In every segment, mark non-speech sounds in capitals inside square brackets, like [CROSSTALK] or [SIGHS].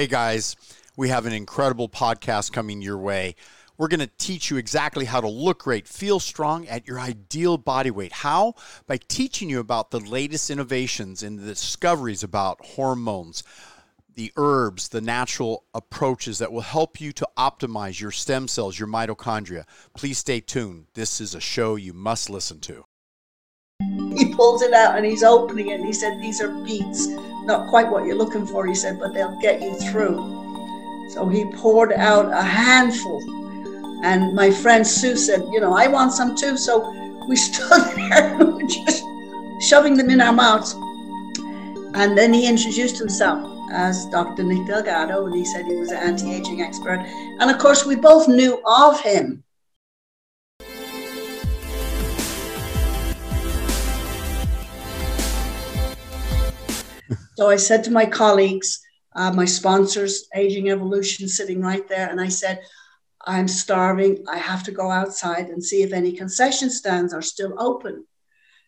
Hey guys, we have an incredible podcast coming your way. We're going to teach you exactly how to look great, feel strong at your ideal body weight. How? By teaching you about the latest innovations and the discoveries about hormones, the herbs, the natural approaches that will help you to optimize your stem cells, your mitochondria. Please stay tuned. This is a show you must listen to. He pulls it out and he's opening it and he said, These are beets not quite what you're looking for, he said, but they'll get you through. So he poured out a handful. And my friend Sue said, You know, I want some too. So we [LAUGHS] stood there just shoving them in our mouths. And then he introduced himself as Dr. Nick Delgado, and he said he was an anti aging expert. And of course, we both knew of him. So I said to my colleagues, uh, my sponsors, Aging Evolution, sitting right there, and I said, I'm starving. I have to go outside and see if any concession stands are still open.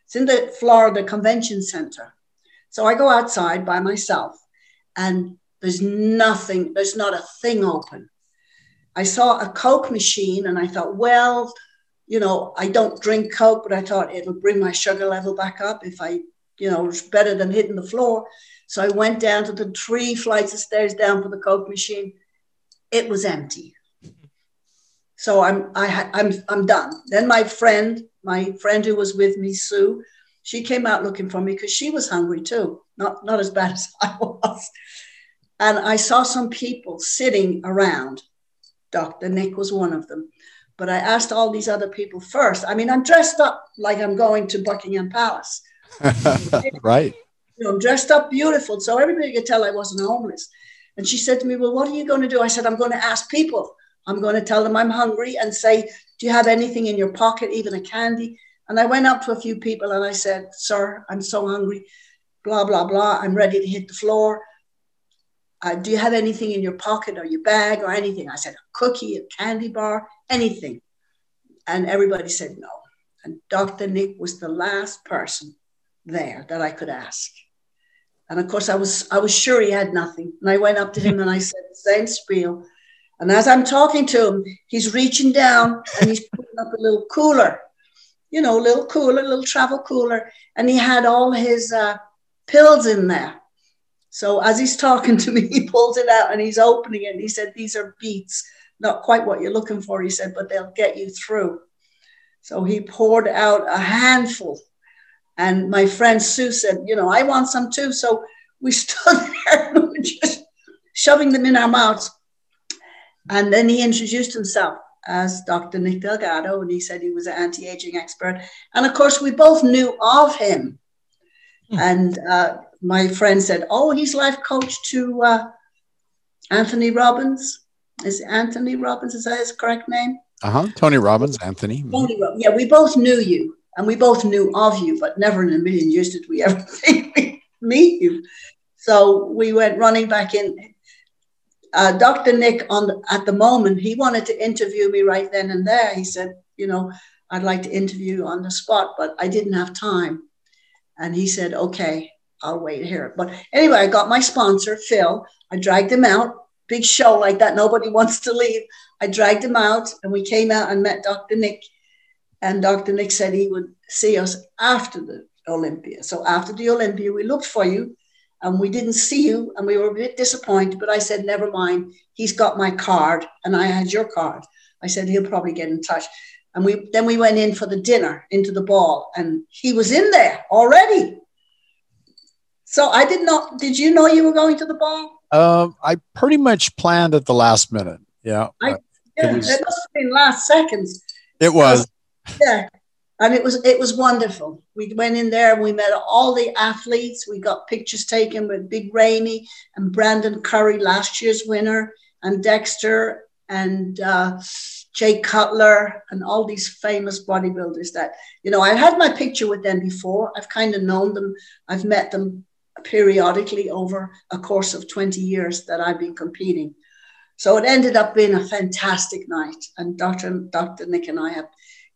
It's in the Florida Convention Center. So I go outside by myself, and there's nothing, there's not a thing open. I saw a Coke machine, and I thought, well, you know, I don't drink Coke, but I thought it'll bring my sugar level back up if I, you know, it's better than hitting the floor. So I went down to the three flights of stairs down for the Coke machine. It was empty. So I'm I, I'm I'm done. Then my friend, my friend who was with me, Sue, she came out looking for me because she was hungry too. Not not as bad [LAUGHS] as I was. And I saw some people sitting around. Dr. Nick was one of them. But I asked all these other people first. I mean, I'm dressed up like I'm going to Buckingham Palace. [LAUGHS] right you know, I'm dressed up beautiful. So everybody could tell I wasn't homeless. And she said to me, Well, what are you going to do? I said, I'm going to ask people. I'm going to tell them I'm hungry and say, Do you have anything in your pocket, even a candy? And I went up to a few people and I said, Sir, I'm so hungry, blah, blah, blah. I'm ready to hit the floor. Uh, do you have anything in your pocket or your bag or anything? I said, A cookie, a candy bar, anything. And everybody said no. And Dr. Nick was the last person there that I could ask. And of course, I was I was sure he had nothing. And I went up to him and I said the same spiel. And as I'm talking to him, he's reaching down and he's putting up a little cooler, you know, a little cooler, a little travel cooler, and he had all his uh, pills in there. So as he's talking to me, [LAUGHS] he pulls it out and he's opening it. And he said, "These are beets, not quite what you're looking for." He said, "But they'll get you through." So he poured out a handful and my friend Sue said, you know, I want some too. So we [LAUGHS] stood there just shoving them in our mouths. And then he introduced himself as Dr. Nick Delgado, and he said he was an anti aging expert. And of course, we both knew of him. Hmm. And uh, my friend said, Oh, he's life coach to uh, Anthony Robbins. Is Anthony Robbins? Is that his correct name? Uh huh. Tony Robbins, Anthony. Tony, yeah, we both knew you. And we both knew of you, but never in a million years did we ever [LAUGHS] meet you. So we went running back in. Uh, Dr. Nick, on the, at the moment, he wanted to interview me right then and there. He said, you know, I'd like to interview on the spot, but I didn't have time. And he said, okay, I'll wait here. But anyway, I got my sponsor, Phil. I dragged him out. Big show like that, nobody [LAUGHS] wants to leave. I dragged him out, and we came out and met Dr. Nick and Dr. Nick said he would see us after the Olympia. So after the Olympia, we looked for you and we didn't see you and we were a bit disappointed, but I said, never mind. He's got my card and I had your card. I said, he'll probably get in touch. And we then we went in for the dinner into the ball and he was in there already. So I did not, did you know you were going to the ball? Um, I pretty much planned at the last minute. Yeah. I, yeah, it, was, it must have been last seconds. It was yeah. And it was it was wonderful. We went in there and we met all the athletes. We got pictures taken with big Ramy and brandon curry last year's winner and dexter and uh, jay cutler and all these famous bodybuilders that you know i had my picture with them before. I've kind of known them. I've met them periodically over a course of 20 years that i've been competing. So it ended up being a fantastic night and dr dr nick and i have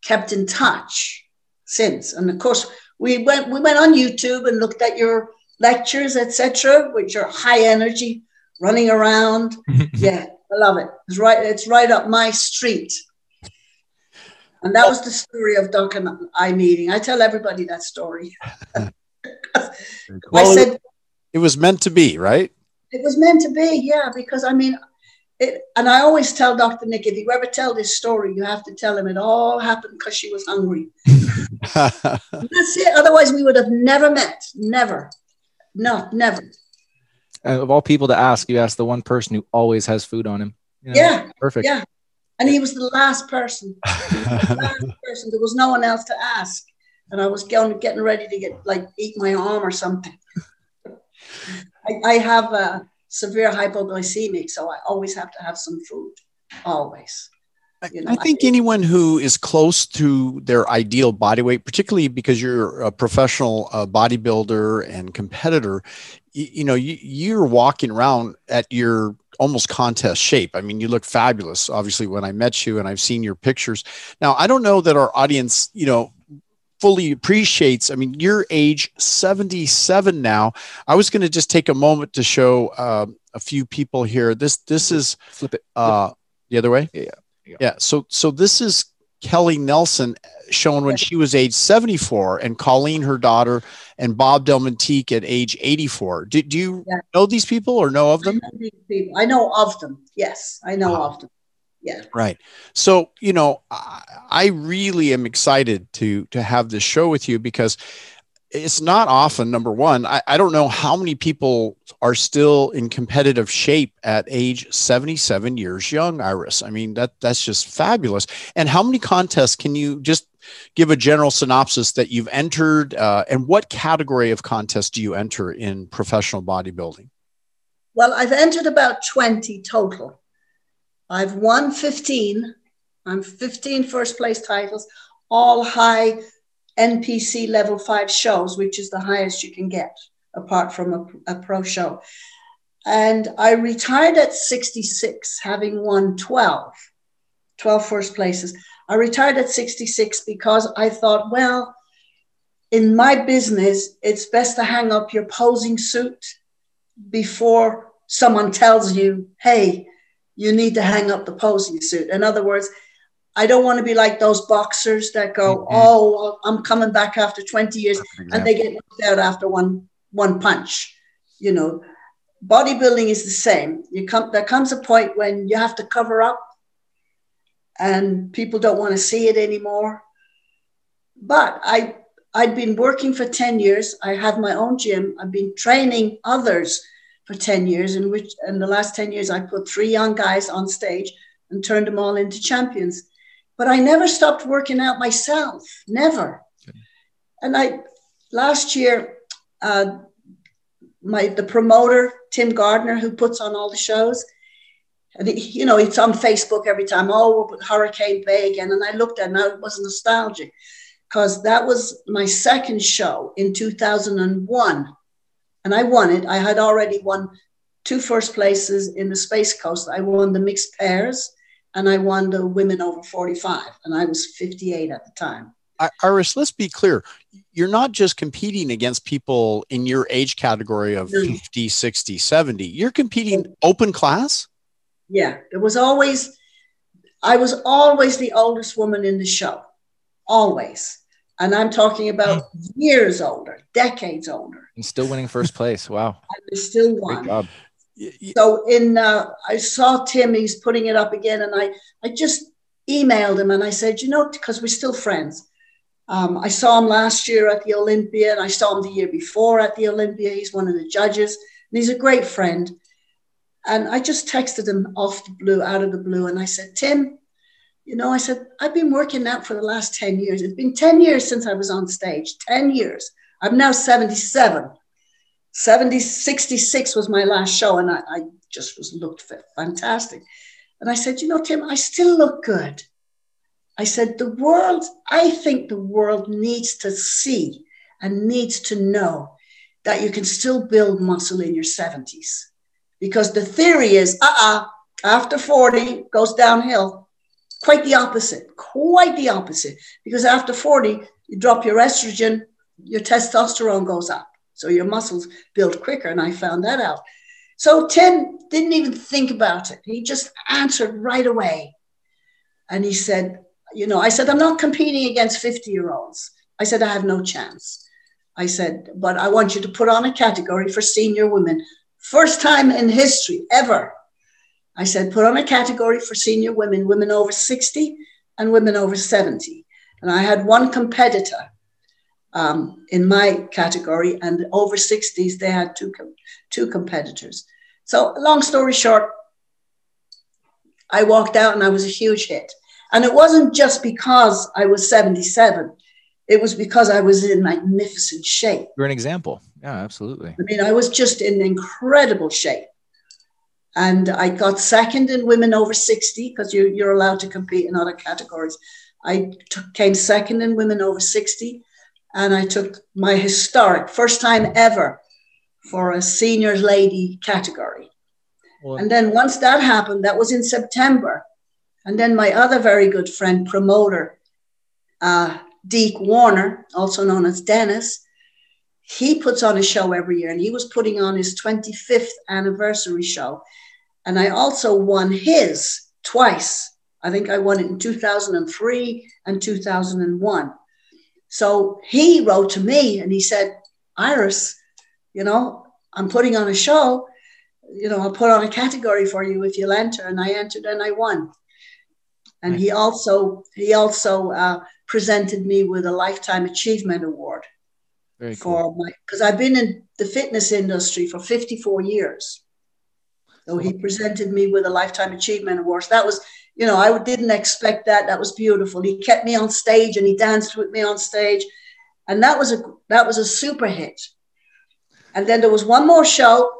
kept in touch since. And of course, we went we went on YouTube and looked at your lectures, etc., which are high energy, running around. [LAUGHS] yeah, I love it. It's right, it's right up my street. And that was the story of Doc and I meeting. I tell everybody that story. [LAUGHS] well, I said it was meant to be, right? It was meant to be, yeah, because I mean, it, and I always tell Dr. Nick, if you ever tell this story, you have to tell him it all happened because she was hungry. [LAUGHS] That's it. Otherwise, we would have never met. Never. No, never. And of all people to ask, you ask the one person who always has food on him. You know, yeah. Perfect. Yeah. And he was the last person. The last [LAUGHS] person. There was no one else to ask. And I was going, getting ready to get like eat my arm or something. I, I have a severe hypoglycemic, so I always have to have some food. Always. You know, I think I, anyone who is close to their ideal body weight, particularly because you're a professional uh, bodybuilder and competitor, you, you know, you, you're walking around at your almost contest shape. I mean, you look fabulous, obviously, when I met you and I've seen your pictures. Now, I don't know that our audience, you know, fully appreciates. I mean, your age 77 now. I was going to just take a moment to show uh, a few people here. This this is flip it uh, the other way. Yeah, yeah. Yeah. So so this is Kelly Nelson shown when she was age 74 and Colleen, her daughter, and Bob Delmonteque at age 84. Do, do you yeah. know these people or know of them? I know, I know of them. Yes, I know of them. Yeah. Right. So, you know, I, I really am excited to to have this show with you because it's not often number one I, I, don't know how many people are still in competitive shape at age 77 years young iris i mean that that's just fabulous and how many contests can you just give a general synopsis that you've entered uh, and what category of contest do you enter in professional bodybuilding well i've entered about 20 total i've won 15 i'm 15 first place titles all high NPC level five shows, which is the highest you can get apart from a, a pro show. And I retired at 66, having won 12, 12 first places. I retired at 66 because I thought, well, in my business, it's best to hang up your posing suit before someone tells you, hey, you need to hang up the posing suit. In other words, I don't want to be like those boxers that go, mm-hmm. "Oh, I'm coming back after 20 years," and they get knocked out after one one punch. You know, bodybuilding is the same. You come there comes a point when you have to cover up, and people don't want to see it anymore. But I I'd been working for 10 years. I have my own gym. I've been training others for 10 years, in which in the last 10 years I put three young guys on stage and turned them all into champions but I never stopped working out myself, never. Okay. And I last year, uh, my the promoter Tim Gardner, who puts on all the shows, and he, you know it's on Facebook every time. Oh, Hurricane Bay again, and I looked at it and I was nostalgic because that was my second show in 2001, and I won it. I had already won two first places in the Space Coast. I won the mixed pairs and I won the women over 45, and I was 58 at the time. Iris, let's be clear. You're not just competing against people in your age category of 50, 60, 70. You're competing open class? Yeah, there was always, I was always the oldest woman in the show, always. And I'm talking about years older, decades older. And still winning first place. Wow. [LAUGHS] I still won. So in uh, I saw Tim, he's putting it up again, and I I just emailed him and I said, you know, because we're still friends. Um, I saw him last year at the Olympia, and I saw him the year before at the Olympia. He's one of the judges, and he's a great friend. And I just texted him off the blue, out of the blue, and I said, Tim, you know, I said, I've been working out for the last 10 years. It's been 10 years since I was on stage, 10 years. I'm now 77. 70, 66 was my last show, and I, I just was looked fantastic. And I said, you know, Tim, I still look good. I said, the world, I think the world needs to see and needs to know that you can still build muscle in your 70s. Because the theory is, uh uh-uh, uh after 40 goes downhill. Quite the opposite, quite the opposite. Because after 40, you drop your estrogen, your testosterone goes up. So your muscles build quicker. And I found that out. So Tim didn't even think about it. He just answered right away. And he said, You know, I said, I'm not competing against 50 year olds. I said, I have no chance. I said, But I want you to put on a category for senior women. First time in history ever. I said, Put on a category for senior women, women over 60 and women over 70. And I had one competitor um, in my category, and over 60s, they had two, two competitors. So, long story short, I walked out and I was a huge hit. And it wasn't just because I was 77, it was because I was in magnificent shape. You're an example. Yeah, absolutely. I mean, I was just in incredible shape. And I got second in women over 60 because you, you're allowed to compete in other categories. I t- came second in women over 60 and I took my historic first time ever for a senior lady category. And then once that happened, that was in September. And then my other very good friend, promoter, uh, Deke Warner, also known as Dennis, he puts on a show every year, and he was putting on his 25th anniversary show. And I also won his twice. I think I won it in 2003 and 2001. So he wrote to me and he said, Iris, you know, I'm putting on a show. You know, I'll put on a category for you if you'll enter. And I entered and I won. And he also he also uh, presented me with a lifetime achievement award Very for cool. my because I've been in the fitness industry for 54 years. So he presented me with a lifetime achievement award. So that was you know, I didn't expect that. That was beautiful. He kept me on stage and he danced with me on stage. And that was a that was a super hit. And then there was one more show,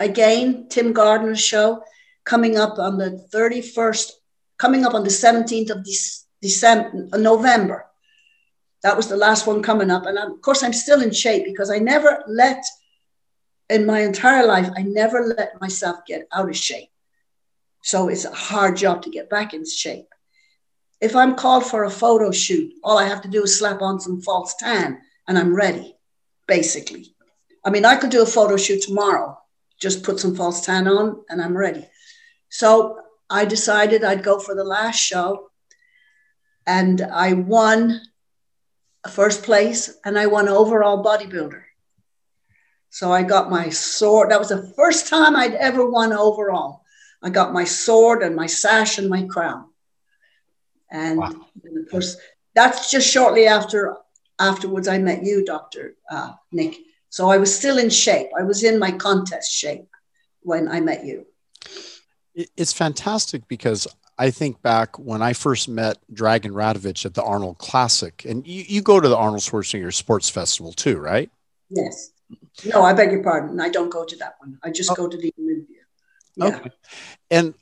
again, Tim Gardner's show, coming up on the 31st, coming up on the 17th of December, uh, November. That was the last one coming up. And of course, I'm still in shape because I never let, in my entire life, I never let myself get out of shape. So it's a hard job to get back in shape. If I'm called for a photo shoot, all I have to do is slap on some false tan and I'm ready, basically. I mean, I could do a photo shoot tomorrow, just put some false tan on and I'm ready. So I decided I'd go for the last show and I won first place and I won overall bodybuilder. So I got my sword. That was the first time I'd ever won overall. I got my sword and my sash and my crown. And, wow. of course, that's just shortly after afterwards I met you, Dr. Uh, Nick. So I was still in shape. I was in my contest shape when I met you. It's fantastic because I think back when I first met Dragon Radovich at the Arnold Classic, and you, you go to the Arnold Schwarzenegger Sports Festival too, right? Yes. No, I beg your pardon. I don't go to that one. I just oh. go to the Olympia. Oh, okay. And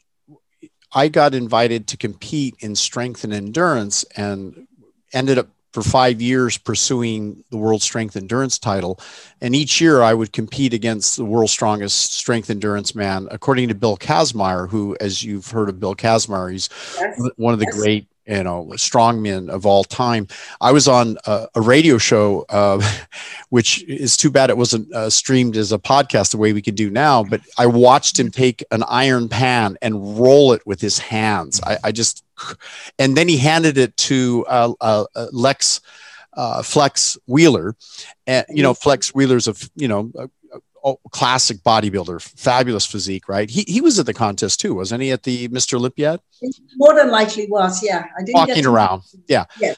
I got invited to compete in strength and endurance and ended up for five years pursuing the world strength endurance title. And each year I would compete against the world's strongest strength endurance man, according to Bill Kazmaier, who, as you've heard of Bill Kazmaier, he's yes. one of the yes. great you know strongmen of all time. I was on a, a radio show uh, [LAUGHS] which is too bad it wasn't uh, streamed as a podcast the way we could do now but i watched him take an iron pan and roll it with his hands. I, I just and then he handed it to uh, uh lex uh, flex wheeler. And you know flex wheeler's a you know Oh, classic bodybuilder, fabulous physique, right? He, he was at the contest too, wasn't he? At the Mr. Olympiad? More than likely was, yeah. I didn't walking around, yeah. yeah.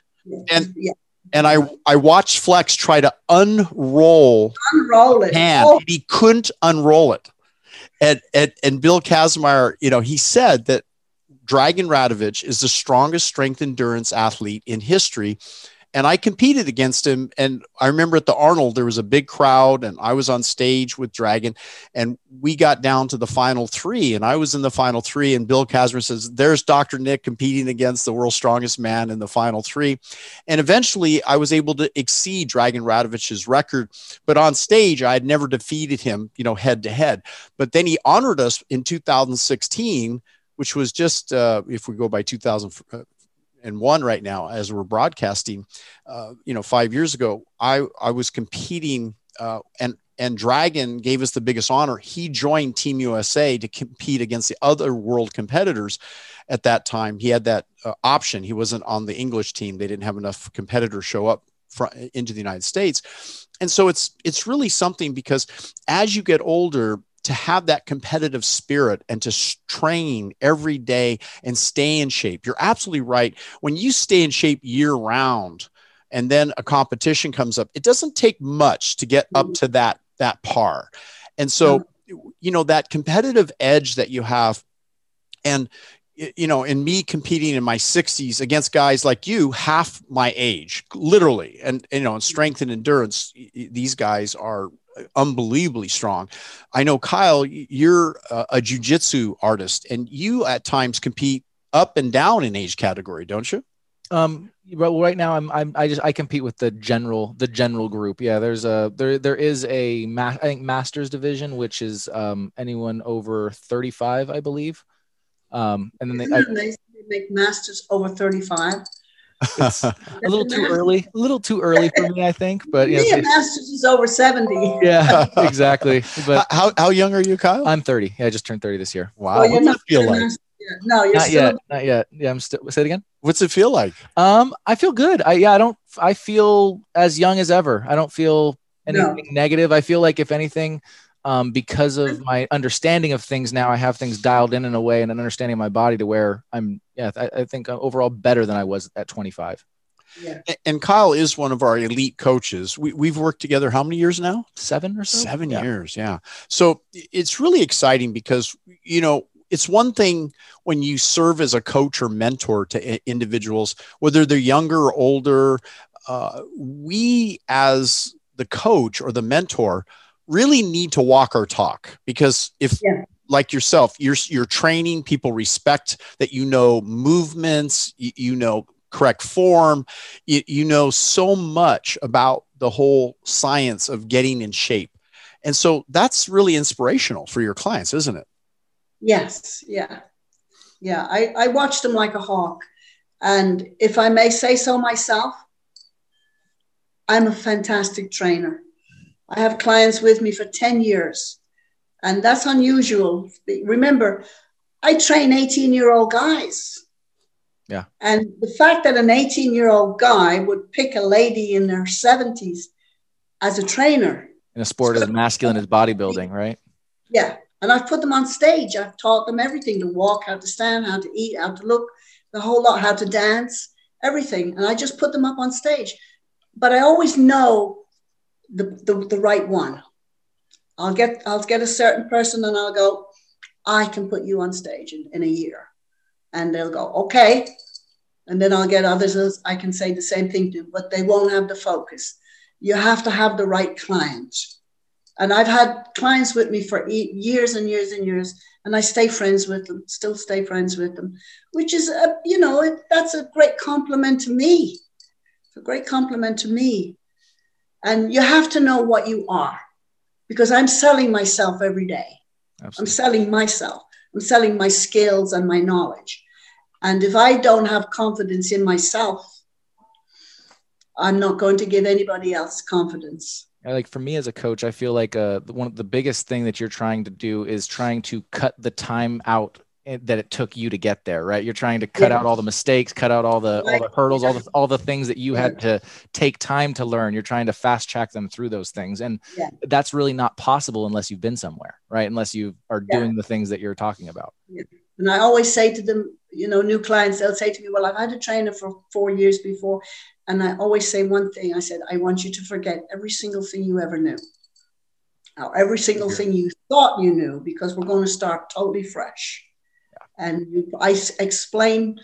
And yeah. and I I watched Flex try to unroll unroll it. Hand. Oh. He couldn't unroll it. And, and and Bill Kazmaier, you know, he said that Dragon Radovich is the strongest strength endurance athlete in history and I competed against him. And I remember at the Arnold, there was a big crowd, and I was on stage with Dragon, and we got down to the final three, and I was in the final three. And Bill Kazmaier says, There's Dr. Nick competing against the world's strongest man in the final three. And eventually, I was able to exceed Dragon Radovich's record, but on stage, I had never defeated him, you know, head to head. But then he honored us in 2016 which was just uh, if we go by 2000 and one right now as we're broadcasting. Uh, you know, five years ago, I I was competing, uh, and and Dragon gave us the biggest honor. He joined Team USA to compete against the other world competitors at that time. He had that uh, option. He wasn't on the English team. They didn't have enough competitors show up fr- into the United States. And so it's it's really something because as you get older, to have that competitive spirit and to train every day and stay in shape. You're absolutely right. When you stay in shape year round and then a competition comes up, it doesn't take much to get up mm-hmm. to that that par. And so, mm-hmm. you know, that competitive edge that you have and you know, in me competing in my 60s against guys like you, half my age, literally, and you know, in mm-hmm. strength and endurance, these guys are unbelievably strong. I know Kyle, you're a, a jujitsu artist, and you at times compete up and down in age category, don't you? Um, well, right now I'm, I'm I just I compete with the general the general group. Yeah, there's a there there is a ma- I think masters division which is um anyone over 35, I believe. Um, and then they, I, they make masters over 35. It's [LAUGHS] a little too early, a little too early for me, I think. But yeah, me, masters is over 70. Yeah, exactly. But how, how young are you, Kyle? I'm 30. Yeah, I just turned 30 this year. Wow. Well, What's it feel like? No, you're not still... yet. Not yet. Yeah, I'm still. Say it again. What's it feel like? Um, I feel good. I yeah, I don't. I feel as young as ever. I don't feel anything no. negative. I feel like if anything, um, because of my understanding of things now, I have things dialed in in a way and an understanding of my body to where I'm, yeah, I, I think overall better than I was at 25. Yeah. And Kyle is one of our elite coaches. We, we've worked together how many years now? Seven or so? Seven yeah. years, yeah. So it's really exciting because, you know, it's one thing when you serve as a coach or mentor to individuals, whether they're younger or older. Uh, we, as the coach or the mentor, really need to walk our talk because if yeah. like yourself you're you're training people respect that you know movements you, you know correct form you, you know so much about the whole science of getting in shape. And so that's really inspirational for your clients isn't it? Yes. Yeah. Yeah. I i watched them like a hawk. And if i may say so myself i'm a fantastic trainer I have clients with me for 10 years, and that's unusual. Remember, I train 18 year old guys. Yeah. And the fact that an 18 year old guy would pick a lady in her 70s as a trainer. In a sport as masculine as bodybuilding, right? Yeah. And I've put them on stage. I've taught them everything to walk, how to stand, how to eat, how to look, the whole lot, how to dance, everything. And I just put them up on stage. But I always know the, the, the right one. I'll get I'll get a certain person and I'll go, I can put you on stage in, in a year. And they'll go, okay. And then I'll get others I can say the same thing to, but they won't have the focus. You have to have the right client. And I've had clients with me for years and years and years, and I stay friends with them, still stay friends with them, which is, a, you know, that's a great compliment to me. It's a great compliment to me and you have to know what you are because I'm selling myself every day. Absolutely. I'm selling myself. I'm selling my skills and my knowledge. And if I don't have confidence in myself, I'm not going to give anybody else confidence. Like for me as a coach, I feel like uh, one of the biggest thing that you're trying to do is trying to cut the time out that it took you to get there right? You're trying to cut yeah. out all the mistakes cut out all the all the hurdles all the all the things that you had to take time to learn. You're trying to fast track them through those things and yeah. that's really not possible unless you've been somewhere right? Unless you are yeah. doing the things that you're talking about. And i always say to them you know new clients they'll say to me well i've had a trainer for four years before and i always say one thing. I said i want you to forget every single thing you ever knew. Now every single thing you thought you knew because we're going to start totally fresh and you, I explain,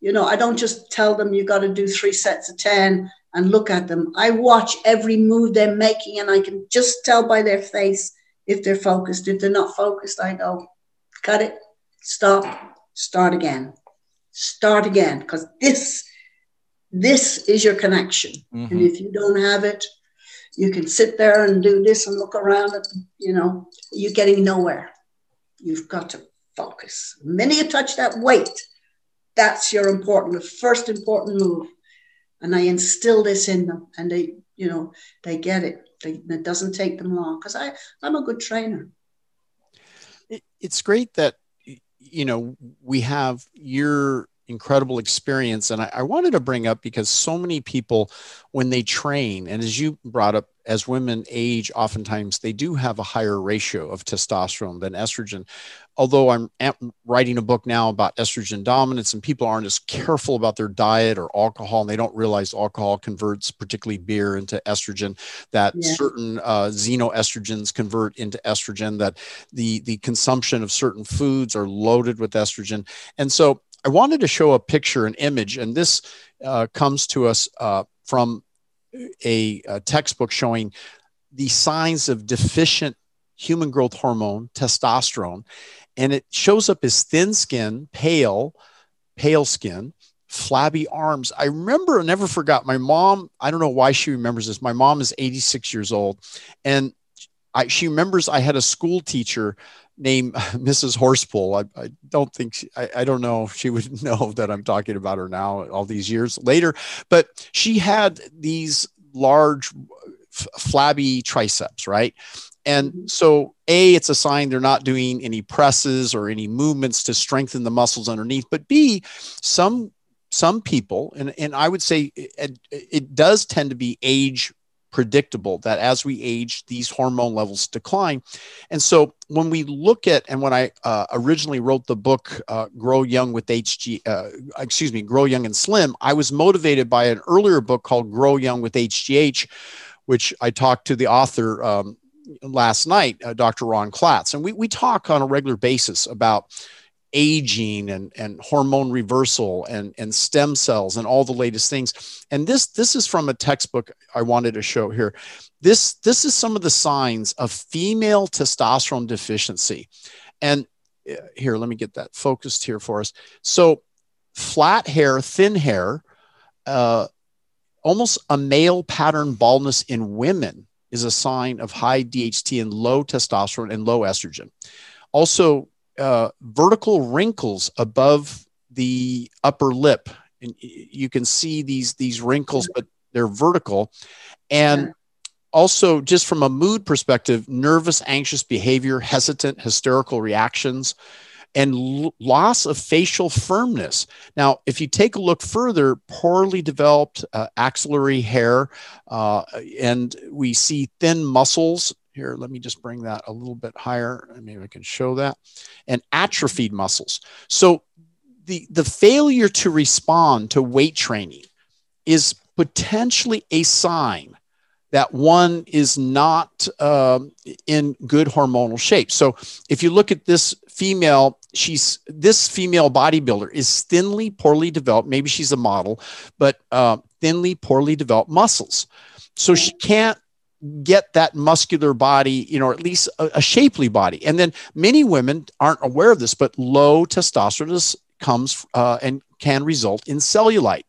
you know, I don't just tell them you got to do three sets of 10 and look at them. I watch every move they're making and I can just tell by their face if they're focused. If they're not focused, I go, cut it, stop, start again, start again, because this this is your connection. Mm-hmm. And if you don't have it, you can sit there and do this and look around at, you know, you're getting nowhere. You've got to focus. Minute you touch that weight, that's your important, first important move. And I instill this in them and they, you know, they get it. They, it doesn't take them long because I I'm a good trainer. It, it's great that you know we have your incredible experience and I, I wanted to bring up because so many people when they train and as you brought up as women age, oftentimes they do have a higher ratio of testosterone than estrogen. Although I'm writing a book now about estrogen dominance, and people aren't as careful about their diet or alcohol, and they don't realize alcohol converts, particularly beer, into estrogen. That yeah. certain uh, xenoestrogens convert into estrogen. That the the consumption of certain foods are loaded with estrogen, and so I wanted to show a picture, an image, and this uh, comes to us uh, from a, a textbook showing the signs of deficient human growth hormone, testosterone, and it shows up as thin skin, pale, pale skin, flabby arms. I remember, I never forgot my mom. I don't know why she remembers this. My mom is 86 years old, and I, she remembers I had a school teacher named [LAUGHS] Mrs. Horsepool. I, I don't think she, I, I, don't know if she would [LAUGHS] know that I'm talking about her now all these years later, but she had these large flabby triceps, right? And mm-hmm. so, A, it's a sign they're not doing any presses or any movements to strengthen the muscles underneath. But B, some some people, and, and I would say it, it does tend to be age predictable that as we age, these hormone levels decline. And so when we look at, and when I uh, originally wrote the book, uh, Grow Young with HG, uh, excuse me, Grow Young and Slim, I was motivated by an earlier book called Grow Young with HGH, which I talked to the author um, last night, uh, Dr. Ron Klatz. And we, we talk on a regular basis about aging and, and hormone reversal and, and stem cells and all the latest things. And this this is from a textbook I wanted to show here. This this is some of the signs of female testosterone deficiency. And uh, here, let me get that focused here for us. So flat hair, thin hair, uh, almost a male pattern baldness in women is a sign of high DHT and low testosterone and low estrogen. Also, uh, vertical wrinkles above the upper lip. And you can see these these wrinkles, but they're vertical. And also, just from a mood perspective, nervous, anxious behavior, hesitant, hysterical reactions, and l- loss of facial firmness. Now, if you take a look further, poorly developed uh, axillary hair, uh, and we see thin muscles here, let me just bring that a little bit higher. Maybe I can show that. And atrophied muscles. So the, the failure to respond to weight training is potentially a sign that one is not uh, in good hormonal shape. So if you look at this female, she's this female bodybuilder is thinly, poorly developed. Maybe she's a model, but uh, thinly, poorly developed muscles. So she can't get that muscular body, you know, or at least a, a, shapely body. And then many women aren't aware of this, but low testosterone comes uh, and can result in cellulite,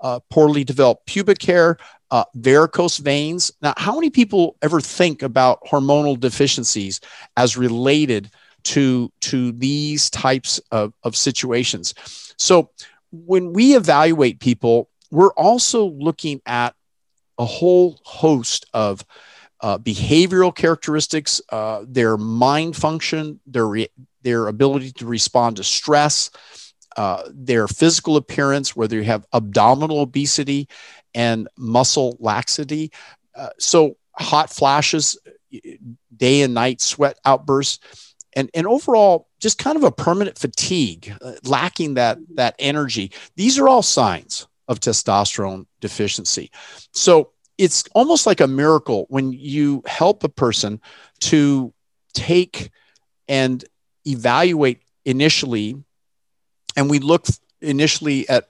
uh, poorly developed pubic hair, uh, varicose veins. Now, how many people ever think about hormonal deficiencies as related to, to these types of, of situations? So when we evaluate people, we're also looking at a whole host of uh, behavioral characteristics, uh, their mind function, their re- their ability to respond to stress, uh, their physical appearance, whether you have abdominal obesity and muscle laxity. Uh, so hot flashes, day and night sweat outbursts, and and overall just kind of a permanent fatigue, uh, lacking that that energy. These are all signs of testosterone deficiency. So it's almost like a miracle when you help a person to take and evaluate initially, and we look initially at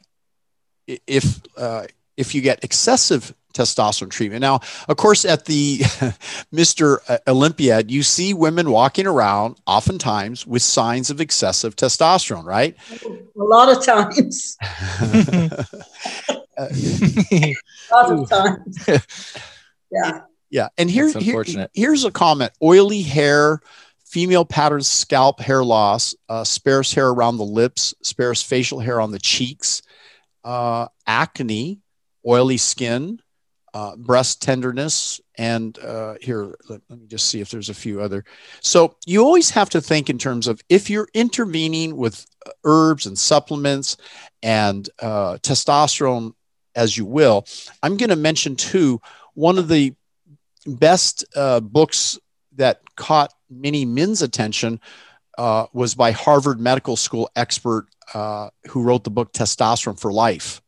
if uh, if you get excessive testosterone treatment. Now, of course, at the [LAUGHS] Mr. Olympiad, you see women walking around oftentimes with signs of excessive testosterone, right? A lot of times. [LAUGHS] [LAUGHS] a lot of times. [LAUGHS] yeah. Yeah. And here, here, here's a comment oily hair, female pattern scalp hair loss, uh, sparse hair around the lips, sparse facial hair on the cheeks, uh, acne, oily skin, uh, breast tenderness, and uh, here, let, let, me just see if there's a few other. So you always have to think in terms of if you're intervening with herbs and supplements and uh, testosterone as you will. I'm going to mention too one of the best uh, books that caught many men's attention uh, was by Harvard Medical School expert uh, who wrote the book Testosterone for Life.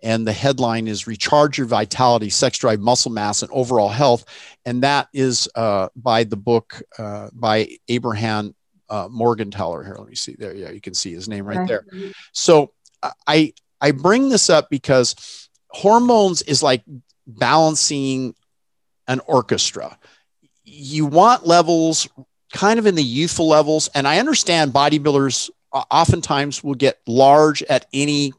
And the headline is Recharge Your Vitality, Sex Drive, Muscle Mass, and Overall Health. And that is uh, by the book uh, by Abraham uh, Morgentaler. Here, let me see there. Yeah, you can see his name right there. So I I bring this up because hormones is like balancing an orchestra. You want levels kind of in the youthful levels. And I understand bodybuilders oftentimes will get large at any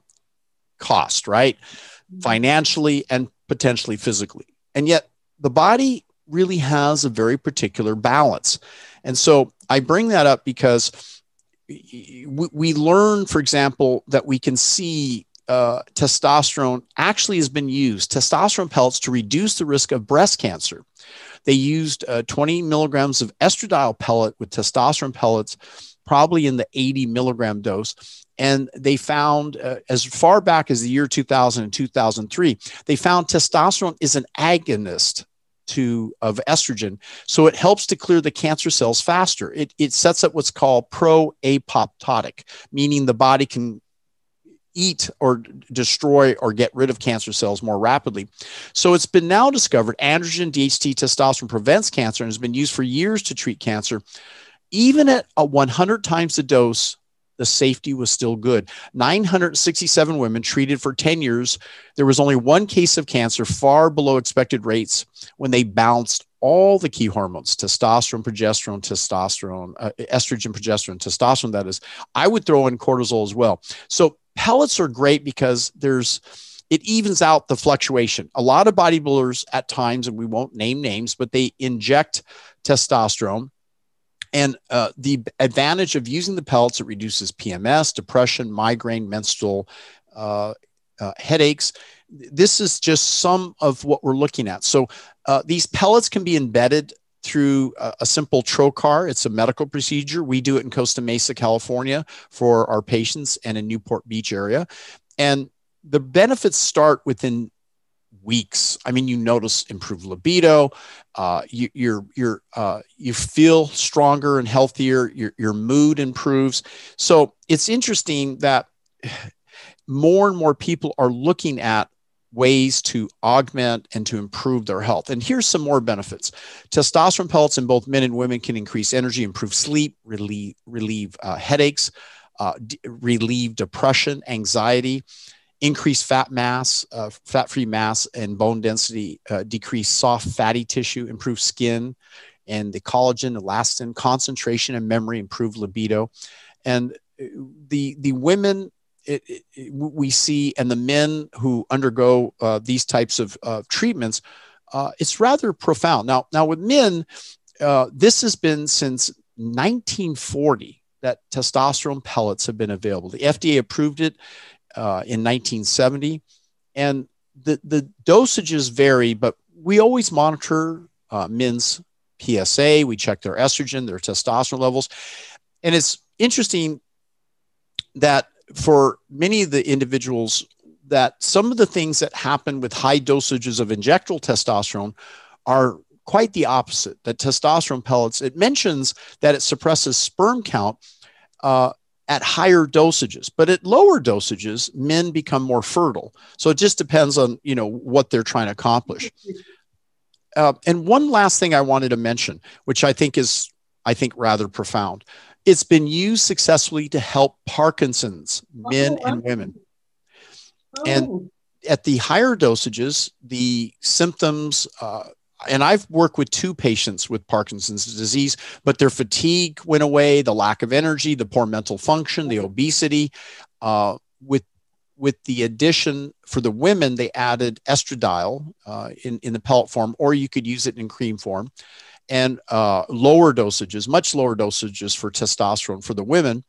cost, right? Mm-hmm. Financially and potentially physically. And yet the body really has a very particular balance. And so I bring that up because we learn, for example, that we can see uh, testosterone actually has been used, testosterone pellets, to reduce the risk of breast cancer. They used uh, 20 milligrams of estradiol pellet with testosterone pellets, probably in the 80 milligram dose. And they found, uh, as far back as the year 2000 and 2003, they found testosterone is an agonist to of estrogen so it helps to clear the cancer cells faster it, it sets up what's called pro-apoptotic meaning the body can eat or destroy or get rid of cancer cells more rapidly. So it's been now discovered androgen, DHT, testosterone prevents cancer and has been used for years to treat cancer. Even at a 100 times the dose, the safety was still good. 967 women treated for 10 years. There was only one case of cancer, far below expected rates, when they balanced all the key hormones testosterone, progesterone, testosterone, uh, estrogen, progesterone, testosterone, that is. I would throw in cortisol as well. So pellets are great because there's it evens out the fluctuation. A lot of bodybuilders at times, and we won't name names, but they inject testosterone. And uh, the advantage of using the pellets, it reduces PMS, depression, migraine, menstrual uh, uh, headaches. This is just some of what we're looking at. So uh, these pellets can be embedded through a, a, simple trocar. It's a medical procedure. We do it in Costa Mesa, California for our patients and in Newport Beach area. And the benefits start within weeks. I mean, you notice improved libido, uh, you, you're, you're, uh, you feel stronger and healthier, your, your mood improves. So it's interesting that [SIGHS] more and more people are looking at ways to augment and to improve their health. And here's some more benefits. Testosterone pellets in both men and women can increase energy, improve sleep, relieve, relieve uh, headaches, uh, d- relieve depression, anxiety, increase fat mass, uh, fat free mass, and bone density, uh, decrease soft fatty tissue, improve skin, and the collagen, elastin, concentration and memory, improve libido. And uh, the, the women it, it, we see and the men who undergo uh, these types of uh, treatments, uh, it's rather profound. Now, now with men, uh, this has been since 1940 that testosterone pellets have been available. The FDA approved it uh, in 1970, and the the dosages vary, but we always monitor uh, men's PSA. We check their estrogen, their testosterone levels, and it's interesting that for many of the individuals that some of the things that happen with high dosages of injectable testosterone are quite the opposite that testosterone pellets it mentions that it suppresses sperm count uh, at higher dosages but at lower dosages men become more fertile. So it just depends on you know what they're trying to accomplish. Uh, and one last thing i wanted to mention which i think is i think rather profound it's been used successfully to help Parkinson's men oh, and women. Oh. And at the higher dosages, the symptoms, uh, and I've worked with two patients with Parkinson's disease, but their fatigue went away, the lack of energy, the poor mental function, the obesity. Uh, with with the addition for the women, they added estradiol uh, in, in the pellet form, or you could use it in cream form and uh, lower dosages, much lower dosages for testosterone for the women.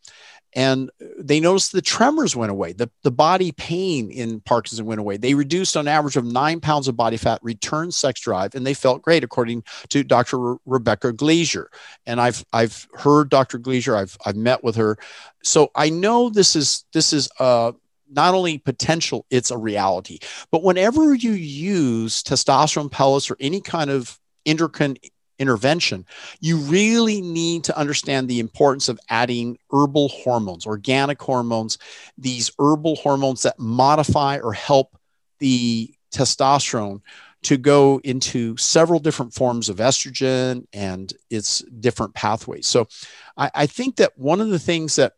and they noticed the tremors went away. The, the body pain in parkinson went away. They reduced on average of nine pounds of body fat returned sex drive and they felt great according to dr Re- rebecca glaser and i've i've heard dr glaser i've i've met with her. So i know this is this is uh not only potential, it's a reality. But whenever you use testosterone pellets or any kind of endocrine intervention, you really need to understand the importance of adding herbal hormones, organic hormones, these herbal hormones that modify or help the testosterone to go into several different forms of estrogen and its different pathways. So I, I think that one of the things that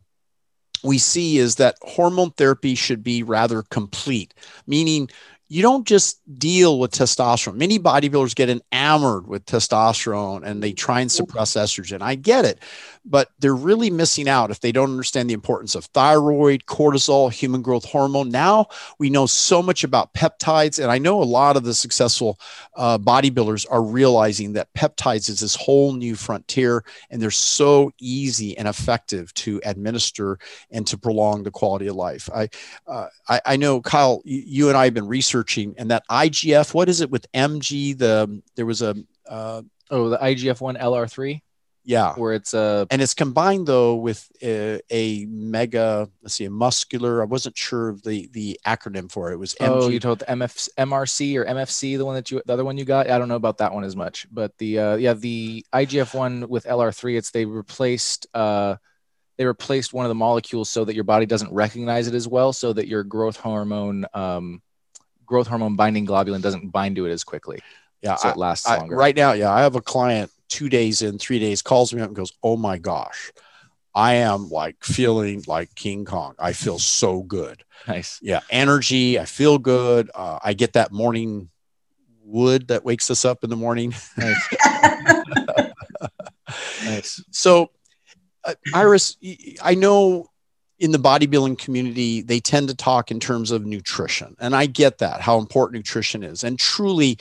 we see is that hormone therapy should be rather complete, meaning you don't just deal with testosterone. Many bodybuilders get enamored with testosterone and they try and suppress estrogen. I get it, but they're really missing out if they don't understand the importance of thyroid, cortisol, human growth hormone. Now we know so much about peptides, and I know a lot of the successful uh, bodybuilders are realizing that peptides is this whole new frontier, and they're so easy and effective to administer and to prolong the quality of life. I, uh, I, I know Kyle, you and I have been researching, and that IGF, what is it with MG? The there was a uh, oh the IGF one LR3 yeah where it's a and it's combined though with a, a, mega let's see a muscular i wasn't sure of the the acronym for it, it was MG. oh you told the MF, mrc or mfc the one that you the other one you got i don't know about that one as much but the uh yeah the igf one with lr3 it's they replaced uh they replaced one of the molecules so that your body doesn't recognize it as well so that your growth hormone um growth hormone binding globulin doesn't bind to it as quickly yeah so it lasts I, longer right now yeah i have a client two days in, three days, calls me up and goes, Oh my gosh, I am like feeling like King Kong. I feel so good. Nice. Yeah. Energy. I feel good. Uh, I get that morning wood that wakes us up in the morning. Nice. [LAUGHS] nice. So, uh, Iris, I know in the bodybuilding community, they tend to talk in terms of nutrition. And I get that, how important nutrition is. And truly,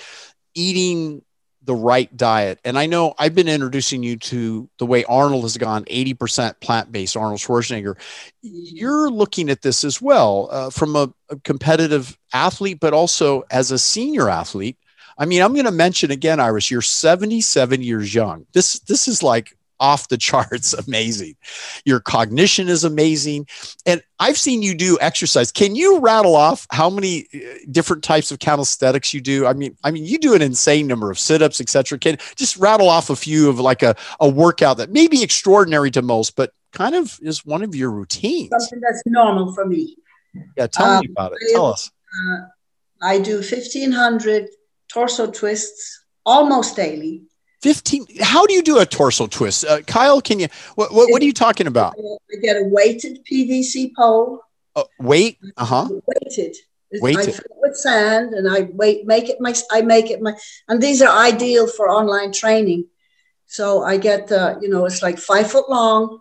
eating the right diet. And I know I've been introducing you to the way Arnold has gone 80% plant based, Arnold Schwarzenegger. You're looking at this as well uh, from a, a competitive athlete, but also as a senior athlete. I mean, I'm going to mention again, Iris, you're 77 years young. This this is like off the [LAUGHS] charts amazing. Your cognition is amazing. And I've seen you do exercise. Can you rattle off how many uh, different types of calisthenics you do? I mean, I mean, you do an insane number of sit-ups, etc. Can just rattle off a few of like a, a workout that may be extraordinary to most, but kind of is one of your routines. Something that's normal for me. Yeah, tell um, me about it. Tell us. Uh, I do 1500 torso twists almost daily 15 how do you do a torso twist uh, kyle can you what, what, what, are you talking about i get a weighted pvc pole uh, weight uh-huh weighted weighted. I fill it with sand and I wait, make it my, I make it my, and these are ideal for online training. So I get the, you know, it's like five foot long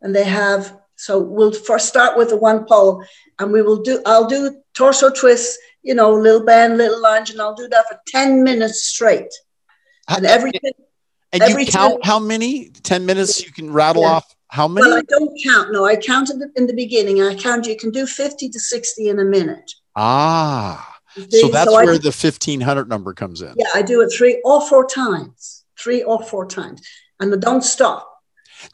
and they have, so we'll first start with the one pole and we will do, I'll do torso twists, you know, little bend, little lunge, and I'll do that for 10 minutes straight. And every and every you count how many? Ten minutes you can rattle yeah. off how many? Well, I don't count. No, I counted in the beginning. I count you can do fifty to sixty in a minute. Ah, so that's so where I, the fifteen hundred number comes in. Yeah, I do it three or four times, three or four times, and don't stop.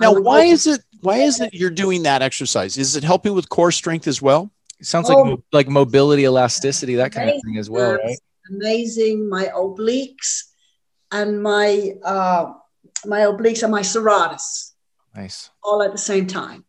Now, why is it? Why is it you're doing that exercise? Is it helping with core strength as well? It sounds oh, like like mobility, elasticity, that kind of thing as well, right? Amazing. My obliques and my uh, my obliques and my serratus. Nice. All at the same time.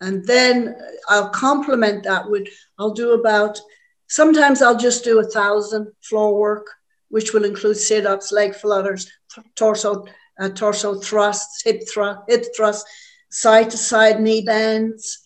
And then I'll complement that with I'll do about sometimes I'll just do a thousand floor work, which will include sit-ups, leg flutters, torso uh, torso thrusts, hip thrust, hip thrust, side to side knee bends.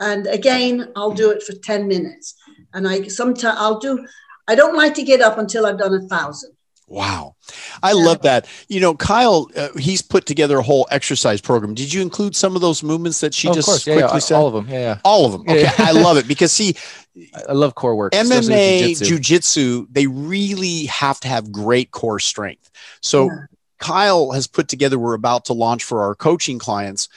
And again, I'll do it for 10 minutes. And I sometimes I'll do I don't like to get up until I've done a thousand. Wow. I yeah. love that. You know, Kyle, uh, he's put together a whole exercise program. Did you include some of those movements that she oh, just yeah, quickly yeah. said? All of them. Yeah. yeah. All of them. Okay. I love it because see, [LAUGHS] I love core work. MMA, jujitsu, they really have to have great core strength. So Kyle has put together, we're about to launch for our coaching clients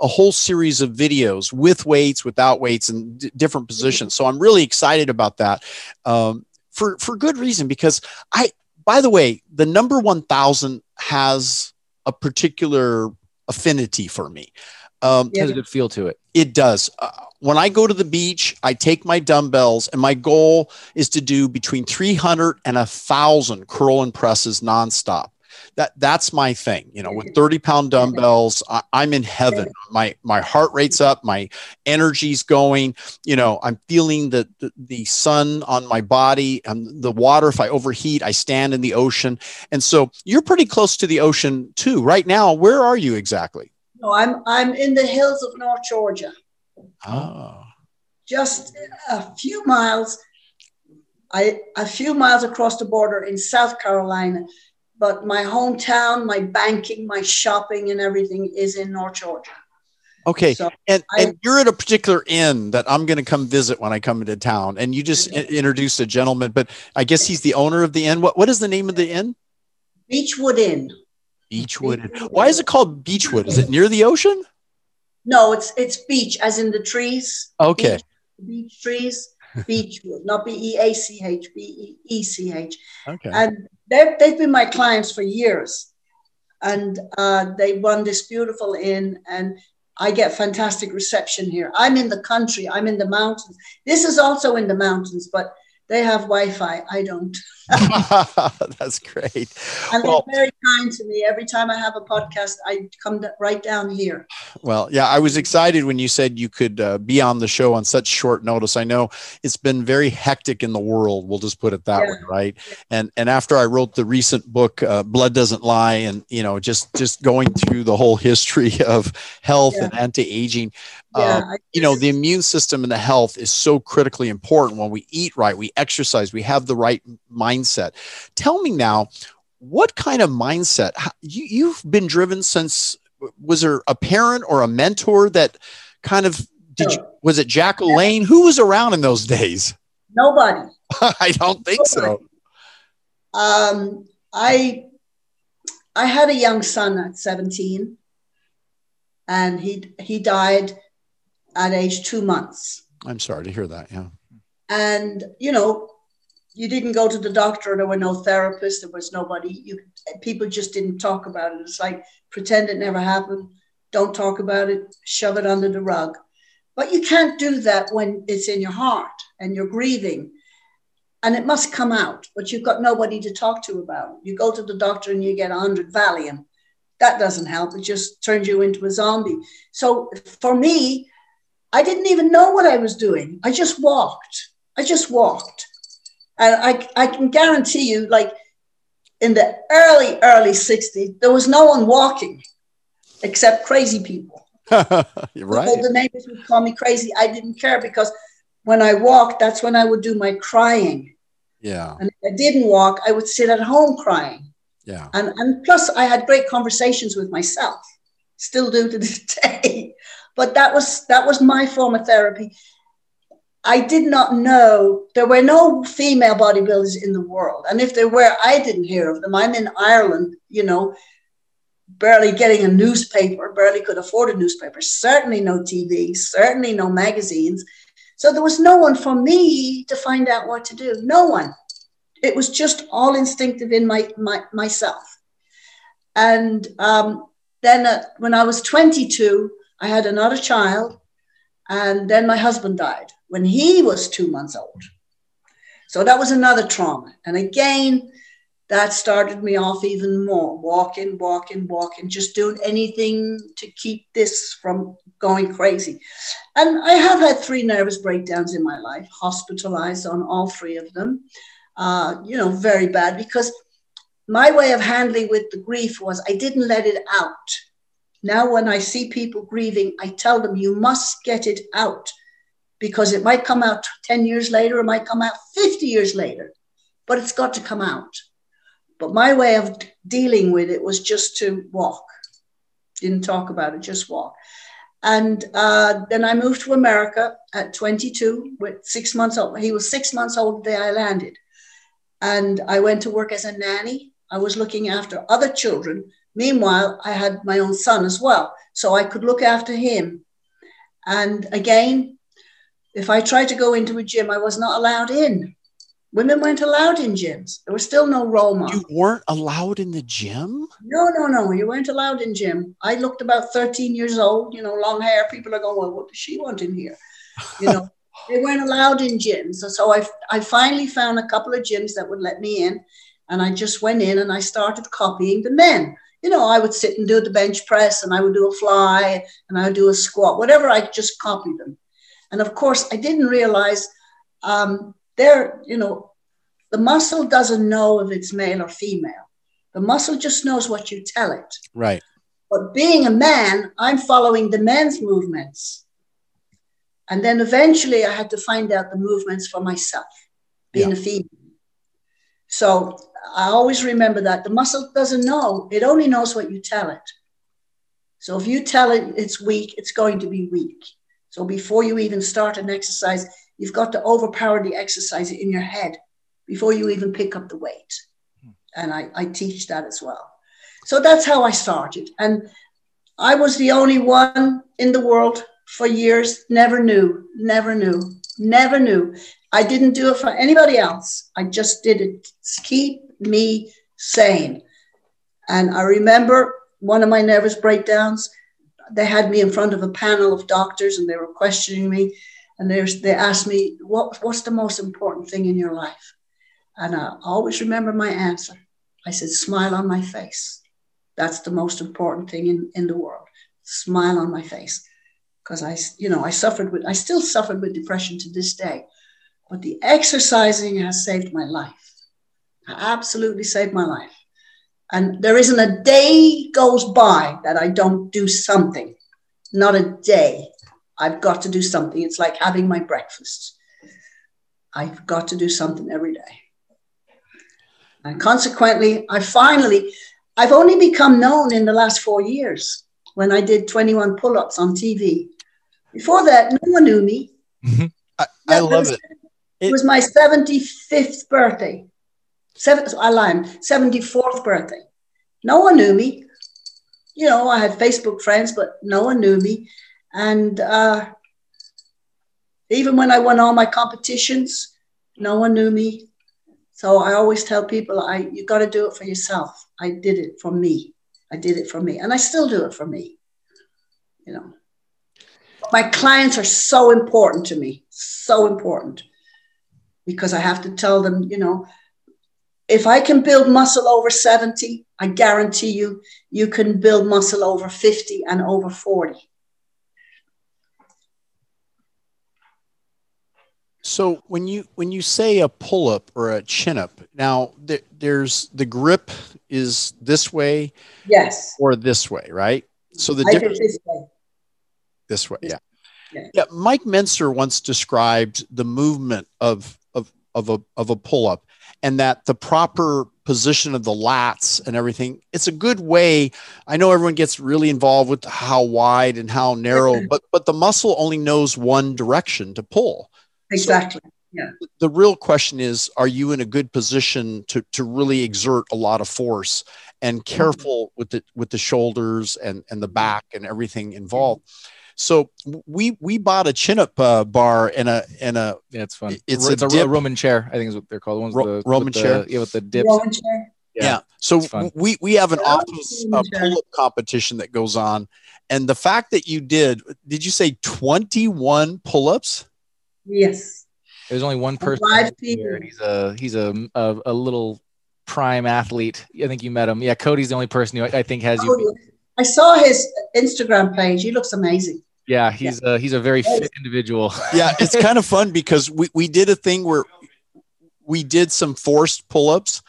a whole series of videos with weights, without weights, and d- different positions. So I'm really excited about that um, for for good reason because I. By the way, the number one thousand has a particular affinity for me. Um, yeah. Has a good feel to it. It does. Uh, when I go to the beach, I take my dumbbells, and my goal is to do between 300 and a thousand curl and presses nonstop. That that's my thing. You know, with mm-hmm. 30 pound mm-hmm. dumbbells, I, am in heaven. My my heart rate's up, my energy's going. You know, I'm feeling the the, the sun on my body, and the water. If I overheat, I stand in the ocean. And so you're pretty close to the ocean too. Right now, where are you exactly? No, I'm I'm in the hills of North Georgia. Oh. Just a few miles, I a few miles across the border in South Carolina. But my hometown, my banking, my shopping, and everything is in North Georgia. Okay, so and I, and you're at a particular inn that I'm going to come visit when I come into town, and you just mm-hmm. introduced a gentleman, but I guess he's the owner of the inn. What what is the name of the inn? Beechwood Inn. Beechwood. Why is it called Beechwood? Is it near the ocean? No, it's it's beach, as in the trees. Okay. Beach, beach trees, Beechwood, not B E A C H, B E E C H. Okay. And they've they've been my clients for years, and uh, they run this beautiful inn, and I get fantastic reception here. I'm in the country. I'm in the mountains. This is also in the mountains, but they have Wi-Fi. I don't. [LAUGHS] [LAUGHS] That's great. And well, they're very kind to me. Every time I have a podcast, I come right down here. Well, yeah, I was excited when you said you could uh, be on the show on such short notice. I know it's been very hectic in the world. We'll just put it that yeah. way, right? And and after I wrote the recent book, uh, Blood Doesn't Lie, and you know, just just going through the whole history [LAUGHS] of health yeah. and anti-aging, yeah, uh, you know, the immune system and the health is so critically important. When we eat right, we exercise, we have the right mindset. Tell me now, what kind of mindset you, you've been driven since? Was there a parent or a mentor that kind of did you? Was it Jack LaLanne? Who was around in those days? Nobody. [LAUGHS] I don't think Nobody. so. Um, I I had a young son at 17 and he he died at age two months. I'm sorry to hear that. Yeah. And, you know, you didn't go to the doctor. There were no therapists. There was nobody. You people just didn't talk about it. It's like pretend it never happened. Don't talk about it. Shove it under the rug. But you can't do that when it's in your heart and you're grieving, and it must come out. But you've got nobody to talk to about it. You go to the doctor and you get hundred Valium. That doesn't help. It just turns you into a zombie. So for me, I didn't even know what I was doing. I just walked. I just walked. And I, I can guarantee you, like in the early, early 60s, there was no one walking except crazy people. [LAUGHS] You're right. The neighbors would call me crazy. I didn't care because when I walked, that's when I would do my crying. Yeah. And if I didn't walk, I would sit at home crying. Yeah. And, and plus, I had great conversations with myself, still do to this [LAUGHS] day. But that was that was my form of therapy. I did not know there were no female bodybuilders in the world. And if there were, I didn't hear of them. I'm in Ireland, you know, barely getting a newspaper, barely could afford a newspaper, certainly no TV, certainly no magazines. So there was no one for me to find out what to do. No one. It was just all instinctive in my, my myself. And um, then uh, when I was 22, I had another child, and then my husband died when he was two months old. So that was another trauma. And again, that started me off even more walking, walking, walking, just doing anything to keep this from going crazy. And I have had three nervous breakdowns in my life, hospitalized on all three of them. Uh, you know, very bad because my way of handling with the grief was I didn't let it out. Now, when I see people grieving, I tell them, you must get it out because it might come out 10 years later, it might come out 50 years later, but it's got to come out. But my way of dealing with it was just to walk, didn't talk about it, just walk. And uh, then I moved to America at 22, with six months old. He was six months old the day I landed. And I went to work as a nanny. I was looking after other children Meanwhile, I had my own son as well. so I could look after him. And again, if I tried to go into a gym, I was not allowed in. Women weren't allowed in gyms. There was still no role model. You weren't allowed in the gym? No, no, no. You weren't allowed in gym. I looked about 13 years old, you know, long hair. People are going, well, what does she want in here? You know, [LAUGHS] they weren't allowed in gyms. So I, I finally found a couple of gyms that would let me in. And I just went in and I started copying the men. You know, I would sit and do the bench press and I would do a fly and I would do a squat, whatever. I just copied them. And of course, I didn't realize um, there, you know, the muscle doesn't know if it's male or female. The muscle just knows what you tell it. Right. But being a man, I'm following the men's movements. And then eventually I had to find out the movements for myself, being yeah. a female. So I always remember that the muscle doesn't know, it only knows what you tell it. So if you tell it it's weak, it's going to be weak. So before you even start an exercise, You've got to overpower the exercise in your head before you even pick up the weight. And I, I teach that as well. So that's how I started. And I was the only one in the world for years, never knew, never knew, never knew. I didn't do it for anybody else. I just did it keep me sane. And I remember one of my nervous breakdowns, they had me in front of a panel of doctors and they were questioning me and they asked me, what, What's the most important thing in your life? And I always remember my answer. I said, Smile on my face. That's the most important thing in, in the world. Smile on my face. Because I, you know, I suffered with, I still suffered with depression to this day. But the exercising has saved my life. Absolutely saved my life. And there isn't a day goes by that I don't do something. Not a day. I've got to do something. It's like having my breakfast. I've got to do something every day. And consequently, I finally, I've only become known in the last four years when I did 21 pull ups on TV. Before that, no one knew me. Mm-hmm. I, I love was, it. it. was my 75th birthday. Seven, lied, 74th birthday. No one knew me. You know, I had Facebook friends, but no one knew me. And uh, even when I won all my competitions, no one knew me. So I always tell people, I you got to do it for yourself. I did it for me. I did it for me, and I still do it for me. You know, my clients are so important to me, so important, because I have to tell them, you know, if I can build muscle over 70, I guarantee you, you can build muscle over 50 and over 40. So when you when you say a pull up or a chin up, now th- there's the grip is this way, yes, or this way, right? So the difference this way. This way, yeah. yeah. Yeah, Mike Mentzer once described the movement of of of a of a pull up, and that the proper position of the lats and everything. It's a good way. I know everyone gets really involved with how wide and how narrow, but but the muscle only knows one direction to pull. Exactly. So yeah. The real question is are you in a good position to, to really exert a lot of force and mm-hmm. careful mm-hmm. with the with the shoulders and, and the back and everything involved? So we we bought a chin up uh, bar and a and a yeah it's fun it's, it's a, a, Roman chair I think is what they're called the ones Ro- the, Roman chair the, yeah with the dips Roman chair yeah, yeah. so we we have an office uh, pull up competition that goes on and the fact that you did did you say 21 pull ups Yes. There's only one person here, and he's a he's a, a, a little prime athlete. I think you met him. Yeah, Cody's the only person who I think has you. Oh, I saw his Instagram page. He looks amazing. Yeah, he's yeah. a he's a very fit individual. [LAUGHS] yeah, it's kind of fun because we, we did a thing where we did some forced pull-ups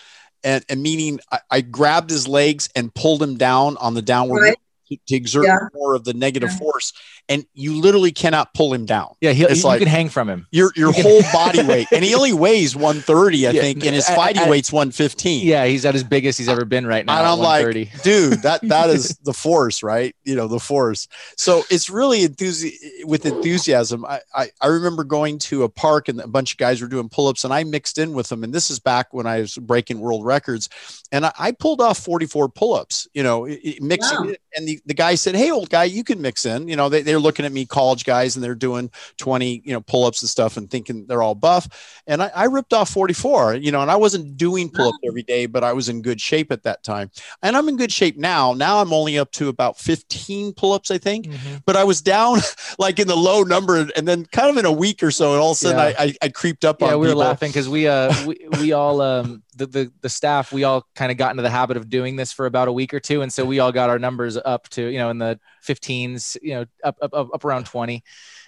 and, and meaning I, I grabbed his legs and pulled him down on the downward right. To, to, exert yeah. more of the negative yeah. force and you literally cannot pull him down. Yeah, he, it's you like, can hang from him. Your your you whole [LAUGHS] body weight, and he only weighs 130, I yeah, think, and his fighting at, weight's 115. Yeah, he's at his biggest he's ever been right now. And I'm like, dude, that that is [LAUGHS] the force, right? You know, the force. So it's really enthusi- with enthusiasm. I, I I remember going to a park and a bunch of guys were doing pull-ups, and I mixed in with them. And this is back when I was breaking world records, and I, I pulled off 44 pull-ups. You know, mixing wow. it, and the the, the guy said, Hey, old guy, you can mix in. You know, they, they're looking at me, college guys, and they're doing 20, you know, pull ups and stuff and thinking they're all buff. And I, I ripped off 44, you know, and I wasn't doing pull ups every day, but I was in good shape at that time. And I'm in good shape now. Now I'm only up to about 15 pull ups, I think. Mm-hmm. But I was down [LAUGHS] like in the low number. And then kind of in a week or so, and all of a sudden yeah. I, I, I, creeped up yeah, on we were laughing because we, uh, we, we all, um, the, the, the staff, we all kind of got into the habit of doing this for about a week or two. And so we all got our numbers up to, you know, in the 15s, you know, up, up, up, up around 20.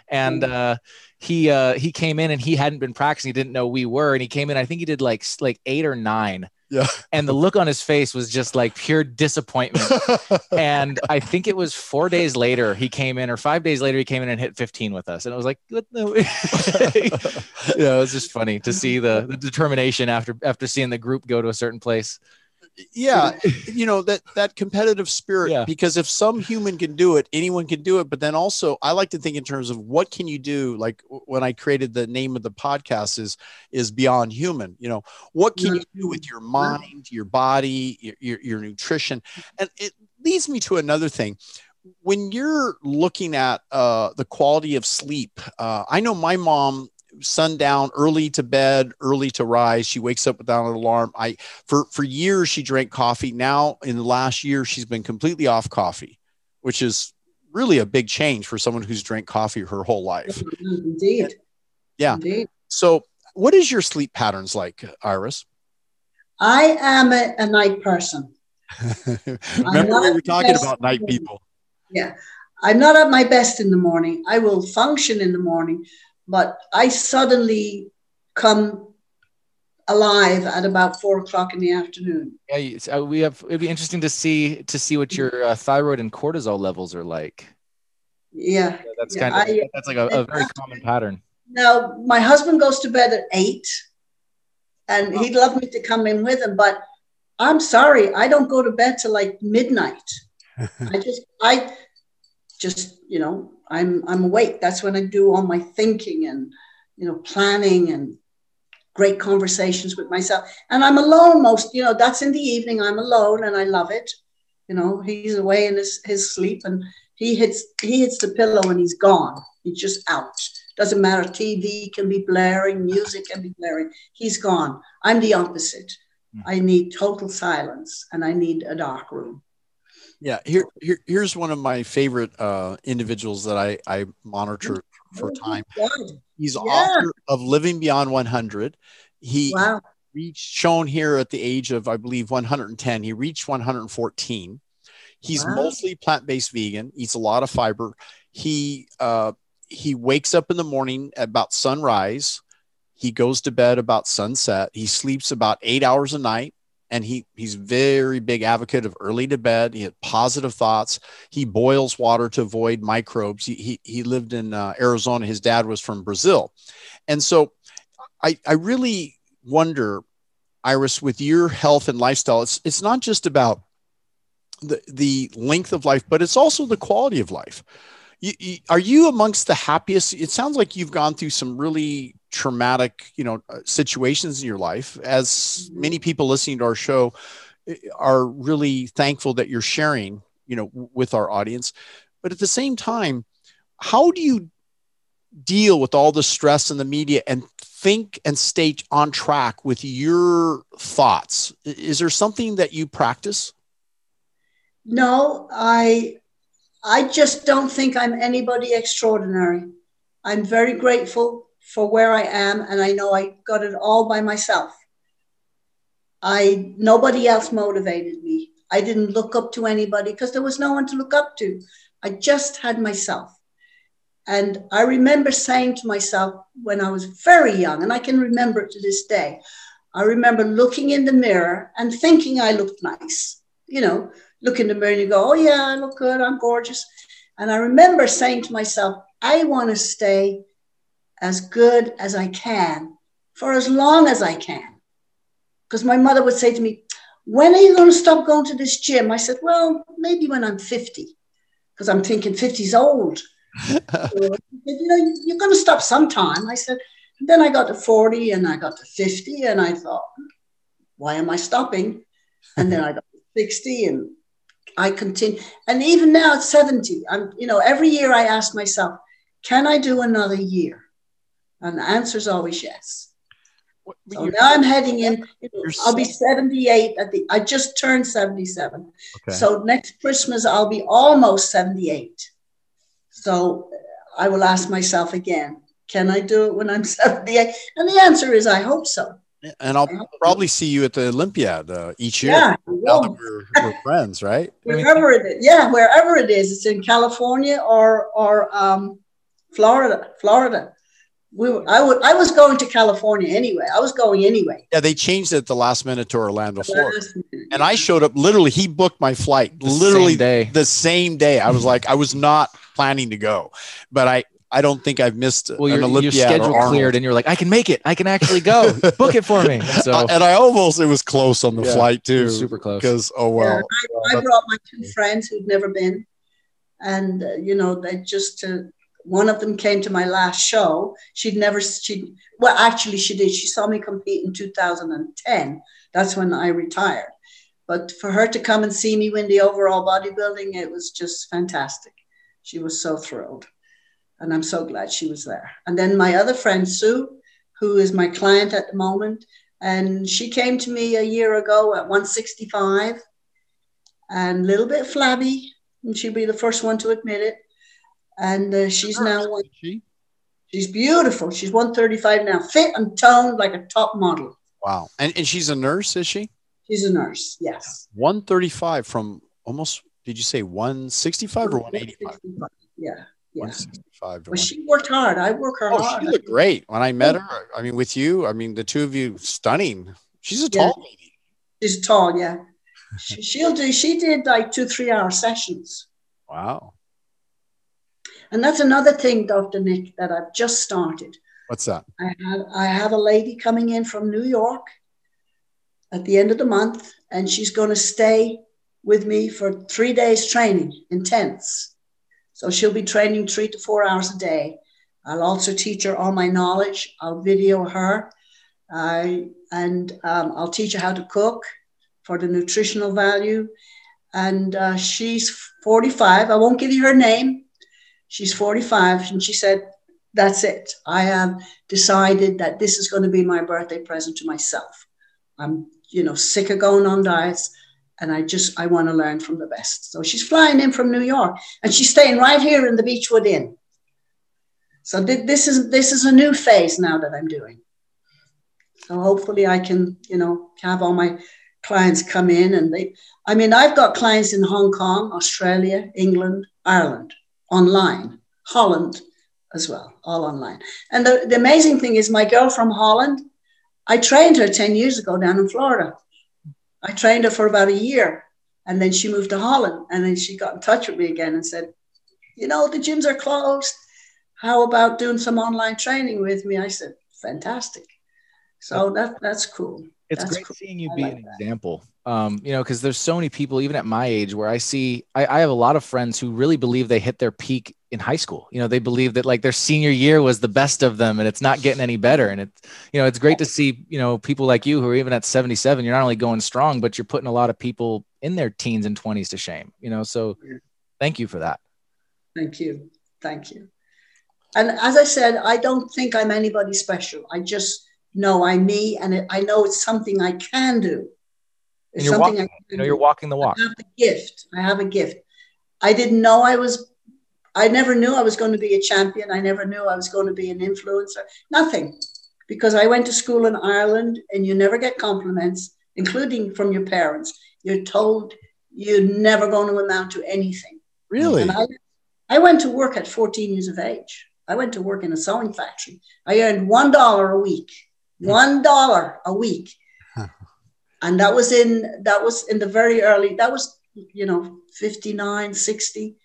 And uh, he uh, he came in and he hadn't been practicing. He didn't know we were. And he came in, I think he did like like eight or nine. Yeah. And the look on his face was just like pure disappointment. [LAUGHS] and I think it was four days later he came in, or five days later he came in and hit 15 with us. And it was like, [LAUGHS] [LAUGHS] yeah, it was just funny to see the, the determination after after seeing the group go to a certain place yeah you know that that competitive spirit yeah. because if some human can do it anyone can do it. But then also i like to think in terms of what can you do like when i created the name of the podcast is is beyond human you know what can you do with your mind your body your, your, your nutrition? And it leads me to another thing. When you're looking at uh, the quality of sleep, uh, I know my mom sundown, early to bed, early to rise. She wakes up without an alarm. I for for years she drank coffee. Now in the last year she's been completely off coffee, which is really a big change for someone who's drank coffee her whole life. Mm-hmm. Indeed. Yeah. Indeed. So what is your sleep patterns like, Iris? I am a, a night person. [LAUGHS] Remember we were talking about night people. Yeah. I'm not at my best in the morning. I will function in the morning, but I suddenly come alive at about four o'clock in the afternoon. Yeah, so we have. It'd be interesting to see to see what your uh, thyroid and cortisol levels are like. Yeah, yeah that's yeah, kind of I, that's like a, a very common pattern. Now, my husband goes to bed at eight, and he'd love me to come in with him, but I'm sorry, I don't go to bed till like midnight. [LAUGHS] I just, I just, you know, I'm I'm awake. That's when I do all my thinking and you know planning and great conversations with myself. And I'm alone most, you know, that's in the evening. I'm alone and I love it. You know, he's away in his, his sleep and he hits he hits the pillow and he's gone. He's just out. Doesn't matter. TV can be blaring, music can be blaring. He's gone. I'm the opposite. Mm. I need total silence and I need a dark room. Yeah, here, here here's one of my favorite uh, individuals that I I monitor for oh, time. He's yeah. author of Living Beyond 100. He wow. reached shown here at the age of I believe 110. He reached 114. He's wow. mostly plant-based vegan. Eats a lot of fiber. He uh, he wakes up in the morning at about sunrise. He goes to bed about sunset. He sleeps about eight hours a night and he he's very big advocate of early to bed. He had positive thoughts. He boils water to avoid microbes. He he, he lived in uh, Arizona. His dad was from Brazil, and so I I really wonder, Iris, with your health and lifestyle, it's it's not just about the the length of life, but it's also the quality of life. You, you, are you amongst the happiest? It sounds like you've gone through some really traumatic, you know, uh, situations in your life. As many people listening to our show eh, are really thankful that you're sharing, you know, with our audience. But at the same time, how do you deal with all the stress in the media and think and stay on track with your thoughts? Is there something that you practice? No, I I just don't think I'm anybody extraordinary. I'm very grateful for where I am, and I know I got it all by myself. I nobody else motivated me. I didn't look up to anybody because there was no one to look up to. I just had myself. And I remember saying to myself when I was very young, and I can remember it to this day, I remember looking in the mirror and thinking I looked nice. You know, look in the mirror and you go, oh, yeah, I look good, I'm gorgeous. And I remember saying to myself, I want to stay as good as I can for as long as I can. Because my mother would say to me, When are you going to stop going to this gym? I said, Well, maybe when I'm 50, because I'm thinking 50 is old. [LAUGHS] so, said, you know, you're going to stop sometime. I said, then I got to 40 and I got to 50, and I thought, why am I stopping? And then I got to 60 and I continue. And even now at 70, I'm, you know, every year I ask myself, can I do another year? And the answer is always yes. So now I'm heading in. I'll be 78 at the. I just turned 77. Okay. So next Christmas I'll be almost 78. So I will ask myself again: Can I do it when I'm [LAUGHS] 78? And the answer is, I hope so. And I'll probably see you at the Olympiad uh, each year. Yeah, now that we're, we're friends, right? [LAUGHS] wherever it is, yeah, wherever it is, it's in California or or um, Florida, Florida. We were, I would I was going to California anyway. I was going anyway. Yeah, they changed it at the last minute to Orlando, Florida. And I showed up literally. He booked my flight the literally day. the same day. I was like, I was not planning to go, but I I don't think I've missed well, your, your schedule cleared and you're like, I can make it. I can actually go. [LAUGHS] Book it for me. So and I almost it was close on the yeah, flight too. Super close. Because oh well. Yeah, I, I, brought my two friends who'd never been, and uh, you know they just uh, one of them came to my last show. She'd never she well actually she did. She saw me compete in 2010. That's when I retired. But for her to come and see me win the overall bodybuilding, it was just fantastic. She was so thrilled. And I'm so glad she was there. And then my other friend, Sue, who is my client at the moment, and she came to me a year ago at 165 and a little bit flabby. And she'd be the first one to admit it. And uh, she's now one. She? She's beautiful. She's 135 now, fit and toned like a top model. Wow. And, and she's a nurse, is she? She's a nurse, yes. 135 from almost, did you say 165 or 185? Yeah. Yeah. 165 well, she worked hard. I work her oh, hard. She looked great. When I met her, I mean, with you, I mean, the two of you, stunning. She's a tall yeah. lady. She's tall, yeah. she, she'll do, she did like two, three hour sessions. Wow. And that's another thing, Dr. Nick, that I've just started. What's that? I have, I have a lady coming in from New York at the end of the month, and she's going to stay with me for three days training, intense. So she'll be training three to four hours a day. I'll also teach her all my knowledge. I'll video her. I, and um, I'll teach her how to cook for the nutritional value. And uh, she's 45. I won't give you her name. She's 45. And she said, That's it. I have decided that this is going to be my birthday present to myself. I'm, you know, sick of going on diets and I just I want to learn from the best. So she's flying in from New York, and she's staying right here in the Beechwood Inn. So this is this is a new phase now that I'm doing. So hopefully I can you know have all my clients come in, and they. I mean I've got clients in Hong Kong, Australia, England, Ireland, online, Holland as well, all online. And the, the amazing thing is my girl from Holland, I trained her 10 years ago down in Florida. I trained her for about a year. And then she moved to Holland. And then she got in touch with me again and said, You know, the gyms are closed. How about doing some online training with me? I said, Fantastic. So that, that's cool. It's that's great cool. seeing you be like an that. example. Um, you know, because there's so many people, even at my age, where I see I, I have a lot of friends who really believe they hit their peak in high school. You know, they believe that like their senior year was the best of them and it's not getting any better. And it's, you know, it's great to see, you know, people like you who are even at 77, you're not only going strong, but you're putting a lot of people in their teens and 20s to shame, you know. So thank you for that. Thank you. Thank you. And as I said, I don't think I'm anybody special. I just know I'm me and I know it's something I can do. It's something walking, I you know, you're walking the walk. I have a gift. I have a gift. I didn't know I was I never knew I was going to be a champion. I never knew I was going to be an influencer. Nothing. Because I went to school in Ireland and you never get compliments, including from your parents. You're told you're never going to amount to anything. Really? I, I went to work at 14 years of age. I went to work in a sewing factory. I earned $1 a week. Hmm. $1 a week. And that was in that was in the very early that was you know 59 60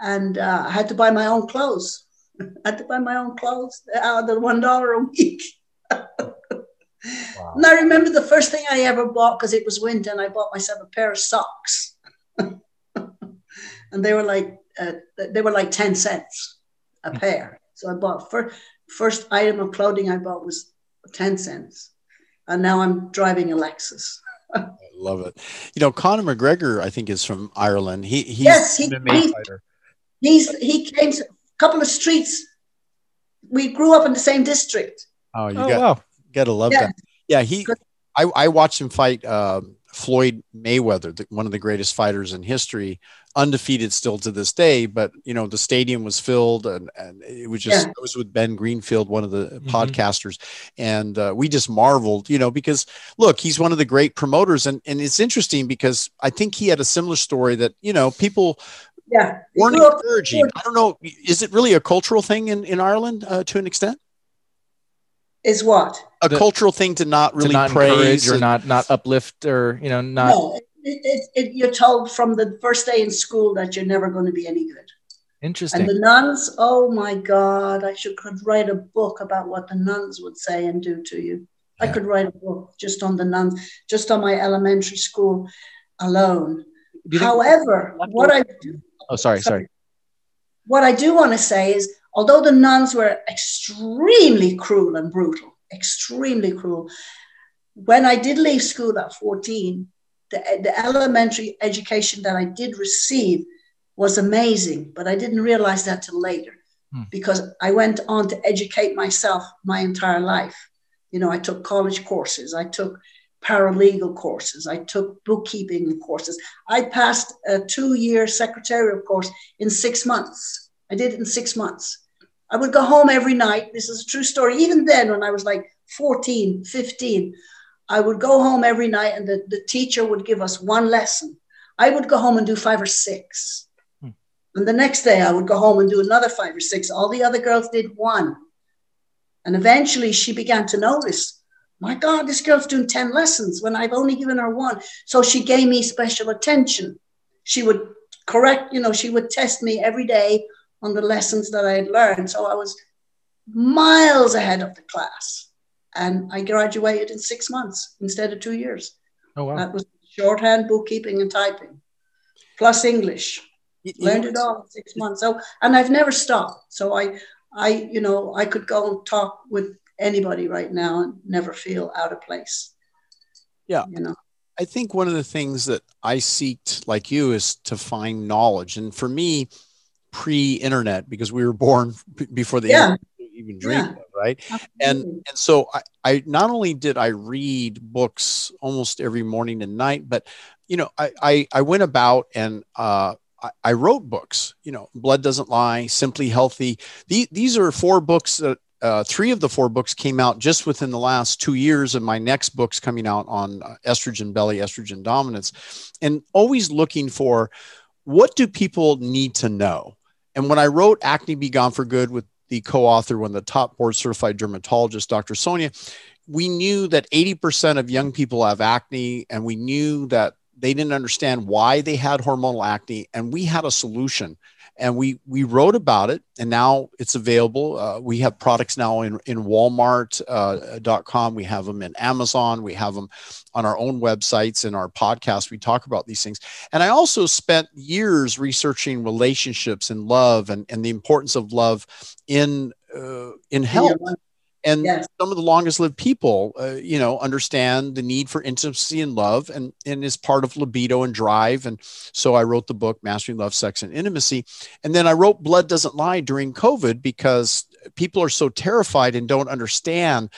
and uh, I had to buy my own clothes. [LAUGHS] I had to buy my own clothes out of the one dollar a week. wow. And I remember the first thing I ever bought because it was winter, and I bought myself a pair of socks, [LAUGHS] and they were like uh, they were like ten cents a hmm. pair. So I bought first first item of clothing I bought was ten cents, and now I'm driving a Lexus. I love it. You know, Conor McGregor, I think, is from Ireland. He he's yes, he, MMA he- fighter. He's he came a couple of streets. We grew up in the same district. Oh, you Oh, got wow. gotta love Yeah. that. Yeah, he. I I watched him fight um, Floyd Mayweather, the, one of the greatest fighters in history, undefeated still to this day. But you know, the stadium was filled, and, and it was just Yeah. I was with Ben Greenfield, one of the Mhm. podcasters, and uh, we just marveled, you know, because look, he's one of the great promoters, and and it's interesting because I think he had a similar story that you know people Yeah, he weren't grew encouraging. I don't know, is it really a cultural thing in in Ireland uh, to an extent? Is what? A The- cultural thing to not really to not praise or and- not not uplift or you know not no, it, it, it, you're told from the first day in school that you're never going to be any good. interesting. And the nuns, oh my God, I should could write a book about what the nuns would say and do to you. I could write a book just on the nuns, just on my elementary school alone. Do you think- However, what I do, oh, sorry, sorry. what I do want to say is, although the nuns were extremely cruel and brutal, extremely cruel, when I did leave school at 14, the, the elementary education that I did receive was amazing, but I didn't realize that till later Hmm. because I went on to educate myself my entire life. You know, I took college courses, I took paralegal courses, I took bookkeeping courses. I passed a two year secretarial course in six months. I did it in six months. I would go home every night. This is a true story. Even then, when I was like 14, 15, I would go home every night and the, the teacher would give us one lesson. I would go home and do five or six. Hmm. And the next day, I would go home and do another five or six. All the other girls did one. And eventually, she began to notice my God, this girl's doing 10 lessons when I've only given her one. So she gave me special attention. She would correct, you know, she would test me every day on the lessons that I had learned. So I was miles ahead of the class. And I graduated in six months instead of two years. Oh wow. That was shorthand, bookkeeping, and typing, plus English. You- you Learned it all in six months. So, and I've never stopped. So I, I, you know, I could go and talk with anybody right now and never feel out of place. Yeah. You know. I think one of the things that I seeked, like you, is to find knowledge. And for me, pre-internet, because we were born [LAUGHS] before the Yeah. internet even dreamed Yeah. of, right? And Absolutely. and so I, I not only did I read books almost every morning and night, but you know, I I, I went about and uh, I, I wrote books. You know, Blood Doesn't Lie, Simply Healthy. These these are four books that. Uh, three of the four books came out just within the last two years, and my next book's coming out on uh, estrogen belly, estrogen dominance, and always looking for what do people need to know. And when I wrote Acne Be Gone for Good with the co-author, one of the top board certified dermatologist, Dr. Sonia, we knew that 80% of young people have acne, and we knew that they didn't understand why they had hormonal acne, and we had a solution. And we we wrote about it, and now it's available. Uh, we have products now in in Walmart.com. we have them in Amazon. We have them on our own websites. and our podcast, we talk about these things. And I also spent years researching relationships and love, and and the importance of love in uh, in health. And Yes. some of the longest lived people, uh, you know, understand the need for intimacy and love and, and is part of libido and drive. And so I wrote the book, Mastering Love, Sex, and Intimacy. And then I wrote Blood Doesn't Lie during COVID because people are so terrified and don't understand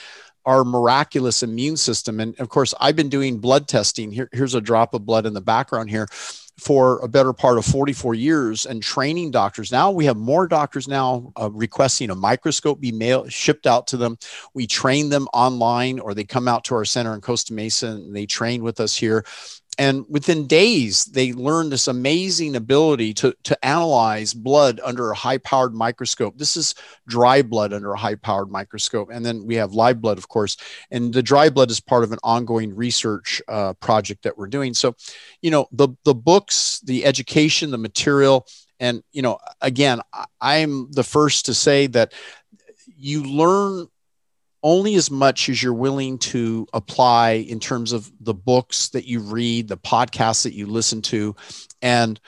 our miraculous immune system. And of course, I've been doing blood testing. Here, here's a drop of blood in the background here for a better part of 44 years and training doctors. Now we have more doctors now uh, requesting a microscope be mailed shipped out to them. We train them online or they come out to our center in Costa Mesa and they train with us here. And within days, they learn this amazing ability to, to analyze blood under a high powered microscope. This is dry blood under a high powered microscope. And then we have live blood, of course. And the dry blood is part of an ongoing research uh, project that we're doing. So, you know, the, the books, the education, the material, and, you know, again, I- I'm the first to say that you learn only as much as you're willing to apply in terms of the books that you read, the podcasts that you listen to. And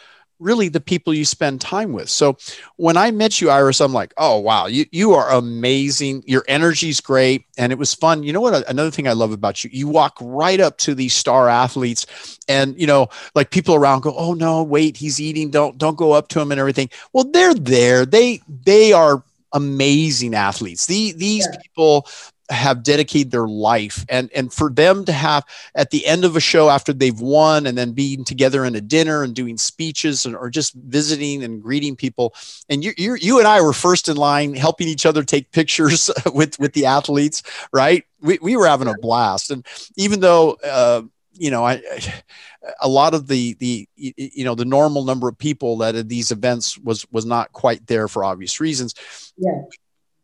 really the people you spend time with. So when I met you, Iris, I'm like, oh wow, you you are amazing. Your energy's great, and it was fun. You know what? Another thing I love about you, you walk right up to these star athletes, and you know, like people around go, oh no, wait, he's eating. Don't don't go up to him and everything. Well, they're there. They they are amazing athletes. The, these yeah. people have dedicated their life and and for them to have at the end of a show after they've won and then being together in a dinner and doing speeches and, or just visiting and greeting people and you you you and I were first in line helping each other take pictures [LAUGHS] with with the athletes right we, we were having a blast and even though uh, you know I, a lot of the the you know the normal number of people that at these events was was not quite there for obvious reasons. Yeah.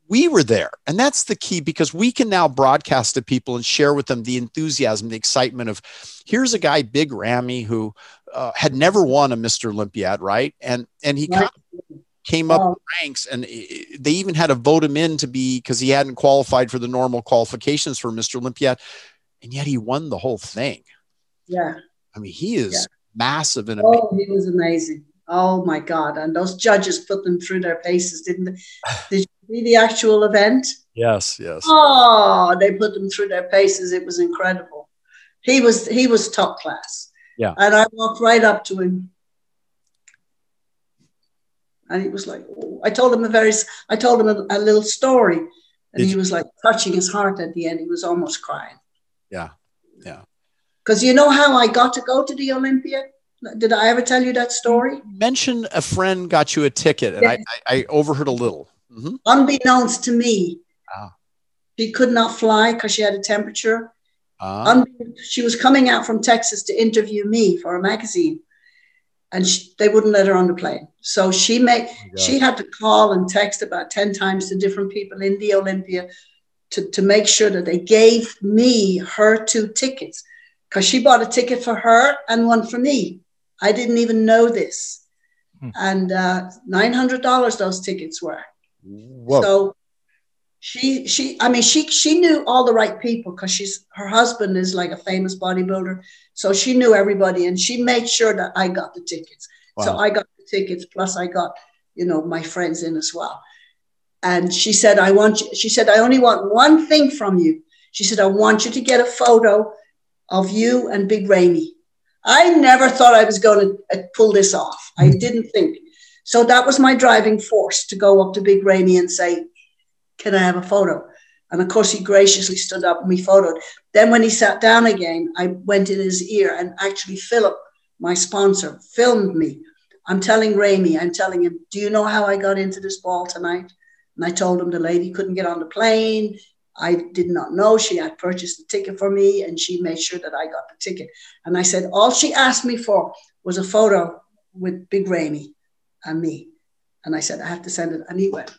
We were there and that's the key because we can now broadcast to people and share with them the enthusiasm the excitement of here's a guy big Ramy who uh, had never won a mr olympiad right? And and he kind of came up oh. ranks and they even had to vote him in to be because he hadn't qualified for the normal qualifications for mr olympiad and yet he won the whole thing yeah i mean he is yeah. massive and amazing. oh he was amazing oh my god and those judges put them through their paces didn't they [SIGHS] did you see the actual event? Yes, yes. Oh, they put them through their paces. It was incredible. He was he was top class. Yeah. And I walked right up to him. And he was like, oh. I told him a very, I told him a, a little story, and Did he was like touching his heart at the end. He was almost crying. Yeah, yeah. Because you know how I got to go to the Olympia? Did I ever tell you that story? You mentioned a friend got you a ticket, and I, I, I overheard a little. Mm-hmm. Unbeknownst to me, ah. she could not fly because she had a temperature. Ah. she was coming out from Texas to interview me for a magazine, and she, they wouldn't let her on the plane. So she made oh she had to call and text about ten times to different people in the Olympia to, to make sure that they gave me her two tickets because she bought a ticket for her and one for me. I didn't even know this. Hmm. And uh, $900 those tickets were. Whoa. So she she I mean she she knew all the right people because she's her husband is like a famous bodybuilder. So she knew everybody and she made sure that I got the tickets. Wow. So I got the tickets plus I got, you know, my friends in as well. And she said, I want you, she said, I only want one thing from you. She said, I want you to get a photo of you and Big Ramy. I never thought I was going to uh, pull this off. I hmm. didn't think. So that was my driving force to go up to Big Ramy and say, Can I have a photo? And of course, he graciously stood up and we photoed. Then, when he sat down again, I went in his ear and actually Philip, my sponsor, filmed me. I'm telling Ramy, I'm telling him, Do you know how I got into this ball tonight? And I told him the lady couldn't get on the plane. I did not know she had purchased the ticket for me and she made sure that I got the ticket. And I said, All she asked me for was a photo with Big Ramy and me. And I said, I have to send it. And he went,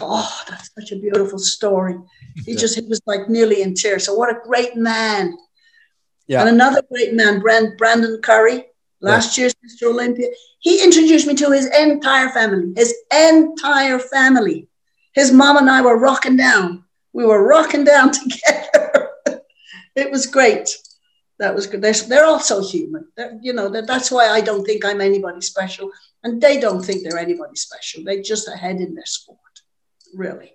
Oh, that's such a beautiful story. He yeah. just, he was like nearly in tears. So, what a great man. Yeah. And another great man, Brand, Brandon Curry, last yeah. year's Mr. Olympia. He introduced me to his entire family, his entire family. His mom and I were rocking down. We were rocking down [LAUGHS] together. it was great that was good. They're, they're also human. They're, you know, that, that's why I don't think I'm anybody special. And they don't think they're anybody special. They're just ahead in their sport, really.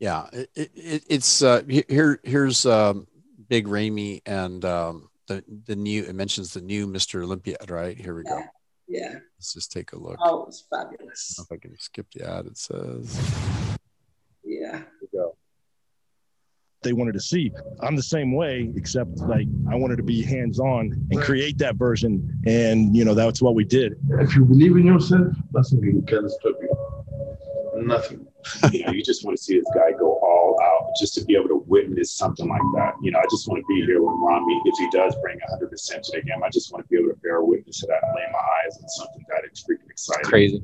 Yeah. It, it, it's uh, here, here's um, Big Ramy and um, the, the new, it mentions the new Mr. Olympiad, right? Here we yeah. go. Yeah. Let's just take a look. Oh, it's fabulous. I if I can skip the ad. It says. Yeah. Here we go they wanted to see. I'm the same way, except like I wanted to be hands on and create that version. And, you know, that's what we did. If you believe in yourself, nothing can stop you. Nothing. you, [LAUGHS] know, you just want to see this guy go all out just to be able to witness something like that. You know, I just want to be here when Ramy, if he does bring 100% to the game, I just want to be able to bear witness to that and lay my eyes on something that is freaking exciting. Crazy.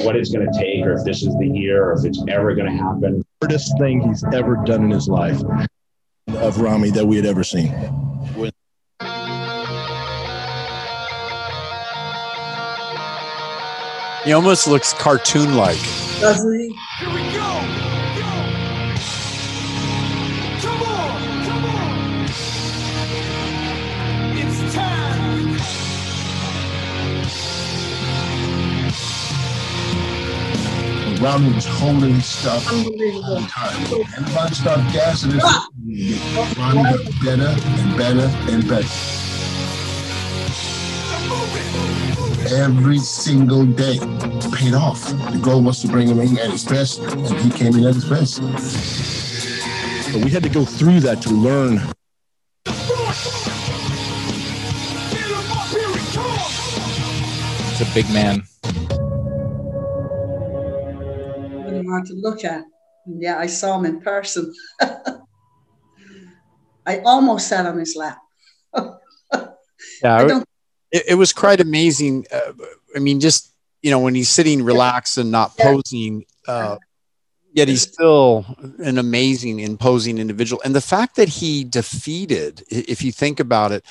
What it's going to take, or if this is the year, or if it's ever going to happen hardest thing he's ever done in his life of Ramy that we had ever seen. He almost looks cartoon like. Doesn't he? Ramy was holding his stuff all Unbelievable. the time. Everybody started gassing this. Ronnie got better and better and better. Every single day paid off. The goal was to bring him in at his best, and he came in at his best. But we had to go through that to learn It's a big man. Really hard to look at. And yeah, I saw him in person. [LAUGHS] I almost sat on his lap. [LAUGHS] Yeah, it, it was quite amazing. Uh, I mean, just you know, when he's sitting relaxed and not Yeah. posing, uh, yet he's still an amazing, imposing individual. And the fact that he defeated, if you think about it,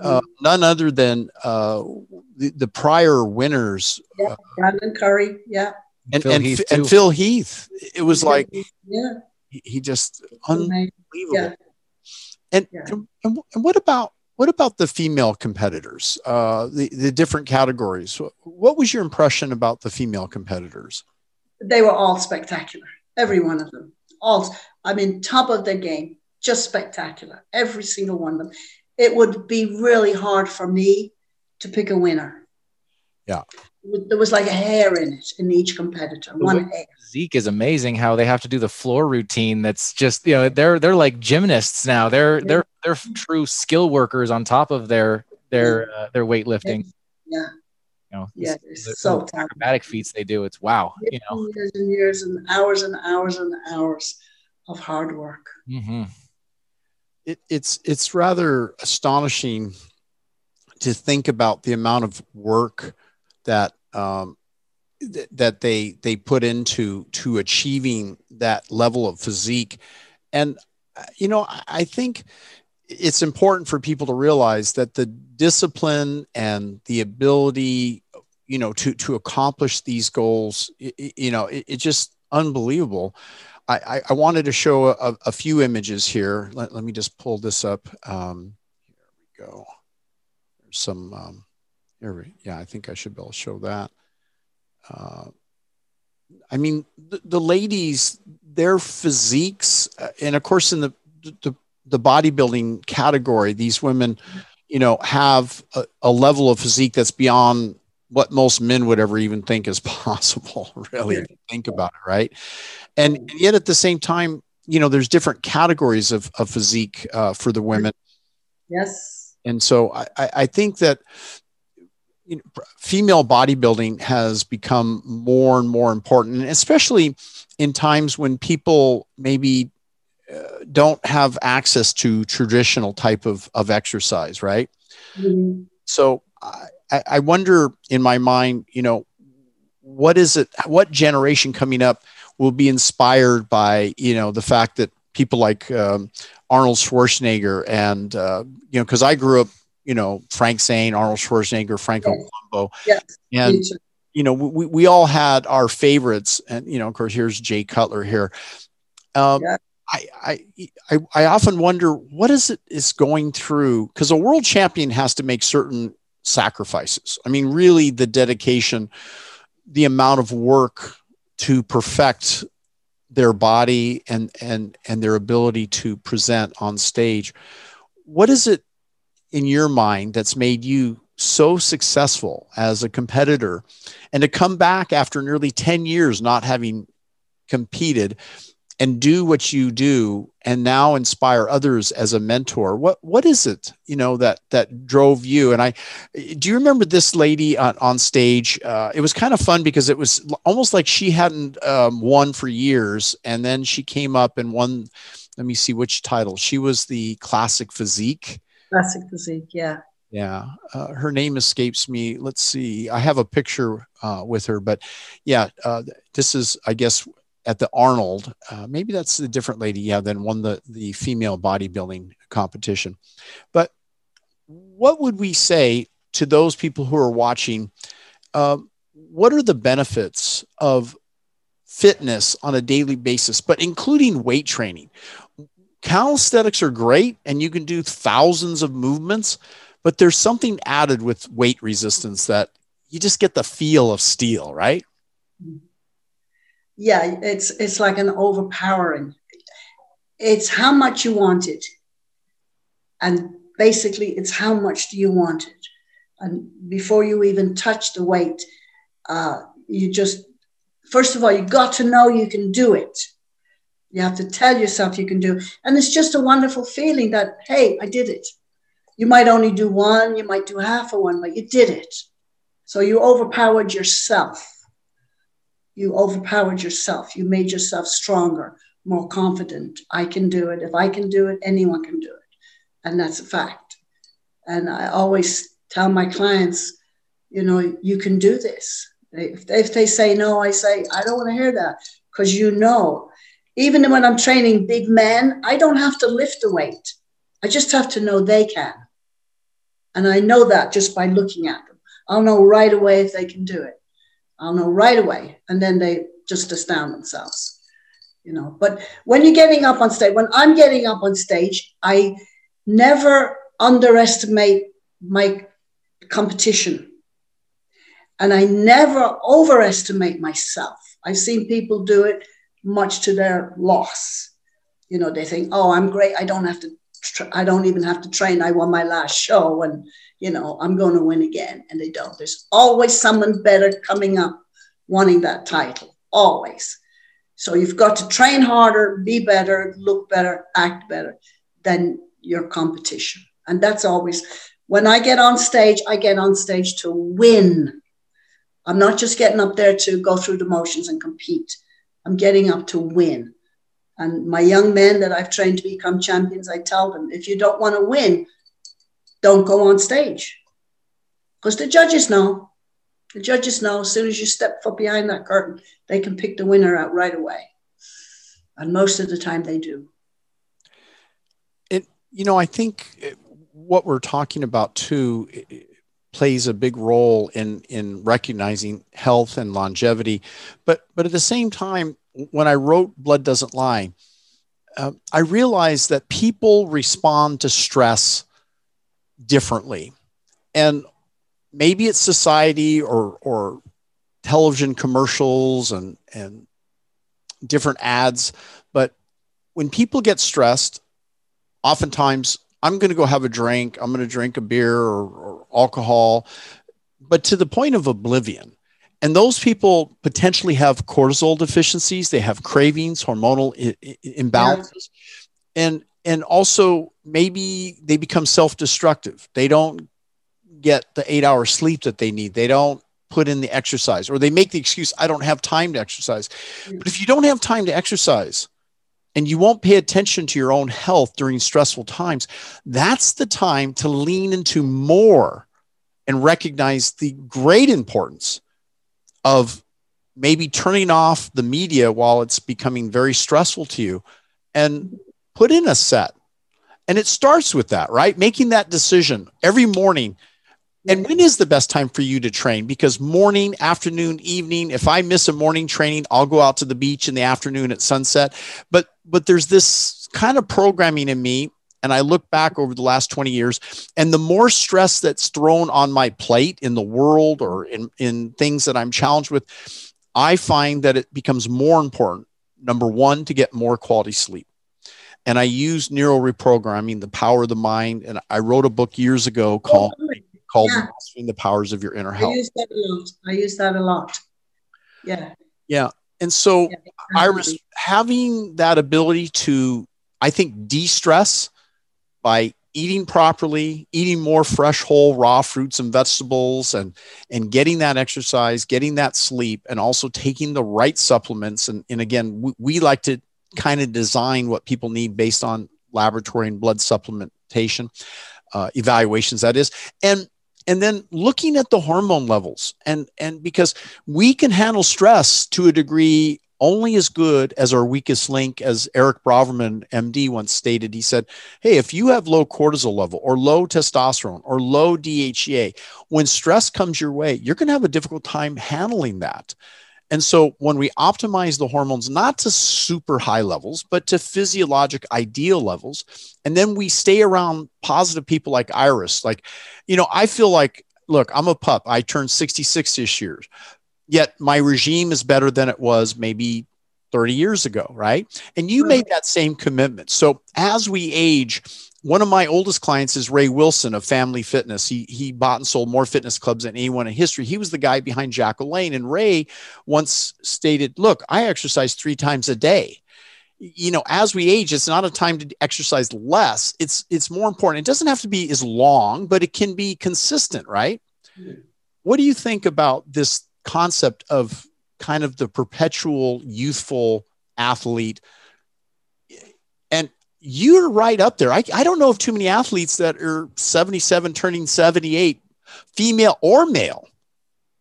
uh, none other than uh, the, the prior winners yeah, Brandon Curry, yeah. And Phil and, Heath, and. Phil Heath. It was like yeah, he he just unbelievable. yeah. And, Yeah. and and what about what about the female competitors? Uh, the the different categories. What was your impression about the female competitors? They were all spectacular. Every one of them. All I mean, top of their game, just spectacular. Every single one of them. It would be really hard for me to pick a winner. Yeah. There was like a hair in it in each competitor. One hair. Zeke is amazing how they have to do the floor routine. That's just you know they're they're like gymnasts now. They're Yeah. they're they're true skill workers on top of their their uh, their weightlifting. Yeah. You know, Yeah, the- they're the so little acrobatic feats they do. It's wow. You know. Years and years and hours and hours and hours of hard work. hmm It, it's it's rather astonishing to think about the amount of work that um, th- that they they put into to achieving that level of physique, and uh, you know I, think it's important for people to realize that the discipline and the ability you know to to accomplish these goals i- i- you know it, it's just unbelievable I, I, I wanted to show a, a few images here. Let, let me just pull this up. Um, here we go. There's some, um, here we, yeah, I think I should be able to show that. Uh, I mean, the, the ladies, their physiques, uh, and of course, in the, the, the bodybuilding category, these women, you know, have a, a level of physique that's beyond what most men would ever even think is [LAUGHS] possible, really, if you think about it, right? And, and yet at the same time, you know, there's different categories of, of physique uh, for the women. Yes. And so I I think that you know, female bodybuilding has become more and more important, and especially in times when people maybe uh, don't have access to traditional type of, of exercise, right? Mhm. so I, I- I wonder in my mind, you know, what is it? What generation coming up will be inspired by you know the fact that people like um, Arnold Schwarzenegger and uh, you know because I grew up, you know, Frank Zane, Arnold Schwarzenegger, Franco Yes. Columbu, Yes. and you know we, we all had our favorites. And you know of course here's jay cutler here. Um, I i i often wonder what is it is going through? Because a world champion has to make certain sacrifices. I mean really the dedication the amount of work to perfect their body and and and their ability to present on stage. What is it in your mind that's made you so successful as a competitor and to come back after nearly 10 years not having competed and do what you do and now inspire others as a mentor what what is it you know that that drove you? And i do you remember this lady on, on stage? Uh, it was kind of fun because it was almost like she hadn't um, won for years and then she came up and won let me see which title. She was the classic physique Classic physique. Yeah. yeah, uh, her name escapes me. Let's see. I have a picture uh, with her, but yeah, uh, this is, I guess, at the Arnold. Uh, maybe that's a different lady. Yeah, than won the the female bodybuilding competition. But what would we say to those people who are watching? Um, what are the benefits of fitness on a daily basis, but including weight training? Calisthenics are great, and you can do thousands of movements but there's something added with weight resistance that you just get the feel of steel, right? yeah, it's it's like an overpowering. It's how much you want it, and basically, it's how much do you want it. And before you even touch the weight, uh, you just first of all you got to know you can do it. You have to tell yourself you can do, and it's just a wonderful feeling that hey, I did it. You might only do one, you might do half of one, but you did it. So you overpowered yourself you overpowered yourself. You made yourself stronger, more confident. I can do it. If I can do it, anyone can do it. And that's a fact. And I always tell my clients, you know, you can do this. If they, say no, I say, I don't want to hear that because you know, even when I'm training big men, I don't have to lift the weight. I just have to know they can. And I know that just by looking at them. I'll know right away if they can do it. I'll know right away. And then they just astound themselves, you know. But when you're getting up on stage, when I'm getting up on stage, I never underestimate my competition. And I never overestimate myself. I've seen people do it much to their loss. You know, they think, oh, I'm great. I don't have to, tra- I don't even have to train. I won my last show. And you know, I'm going to win again. And they don't. There's always someone better coming up wanting that title, always. So you've got to train harder, be better, look better, act better than your competition. And that's always, when I get on stage, I get on stage to win. I'm not just getting up there to go through the motions and compete. I'm getting up to win. And my young men that I've trained to become champions, I tell them if you don't want to win, don't go on stage. Because the judges know. The judges know as soon as you step foot behind that curtain, they can pick the winner out right away. And most of the time they do. It, you know, I think eh, what we're talking about too plays a big role in in recognizing health and longevity but but at the same time when i wrote blood doesn't lie uh, i realized that people respond to stress differently. And maybe it's society or, or television commercials and, and different ads. But when people get stressed, oftentimes I'm going to go have a drink, I'm going to drink a beer or, or alcohol, but to the point of oblivion. And those people potentially have cortisol deficiencies, they have cravings, hormonal I- imbalances. Yeah. And and also maybe they become self-destructive. They don't get the eight hour sleep that they need. They don't put in the exercise or they make the excuse i don't have time to exercise. But if you don't have time to exercise and you won't pay attention to your own health during stressful times that's the time to lean into more and recognize the great importance of maybe turning off the media while it's becoming very stressful to you and put in a set. And it starts with that, right? Making that decision every morning. And when is the best time for you to train? Because morning, afternoon, evening, if I miss a morning training, I'll go out to the beach in the afternoon at sunset. But but there's this kind of programming in me and I look back over the last 20 years, and the more stress that's thrown on my plate in the world or in, in things that I'm challenged with, I find that it becomes more important. Number one, to get more quality sleep and I use neural reprogramming, the power of the mind. And I wrote a book years ago oh, called oh, called yeah. Mastering the Powers of Your Inner Health. I use that a lot. I use that a lot. Yeah. Yeah. And so yeah, Iris, having that ability to, I think, de-stress by eating properly, eating more fresh, whole, raw fruits and vegetables, and and getting that exercise, getting that sleep, and also taking the right supplements. And, and again, we, we like to kind of design what people need based on laboratory and blood supplementation uh, evaluations that is and and then looking at the hormone levels and and because we can handle stress to a degree only as good as our weakest link as eric braverman md once stated. He said hey if you have low cortisol level or low testosterone or low dhea when stress comes your way you're going to have a difficult time handling that. And so when we optimize the hormones, not to super high levels, but to physiologic ideal levels, and then we stay around positive people like Iris, like, you know, I feel like, look, I'm a pup. I turned 66 this year, yet my regime is better than it was maybe 30 years ago, right? And you made that same commitment. So as we age, one of my oldest clients is Ray Wilson of Family Fitness. He he bought and sold more fitness clubs than anyone in history. He was the guy behind Jack LaLanne. And Ray once stated, "Look, I exercise three times a day." You know, as we age, it's not a time to exercise less. It's it's more important. It doesn't have to be as long, but it can be consistent, right? What do you think about this concept of kind of the perpetual youthful athlete? And you're right up there. I, I don't know of too many athletes that are 77 turning 78, female or male,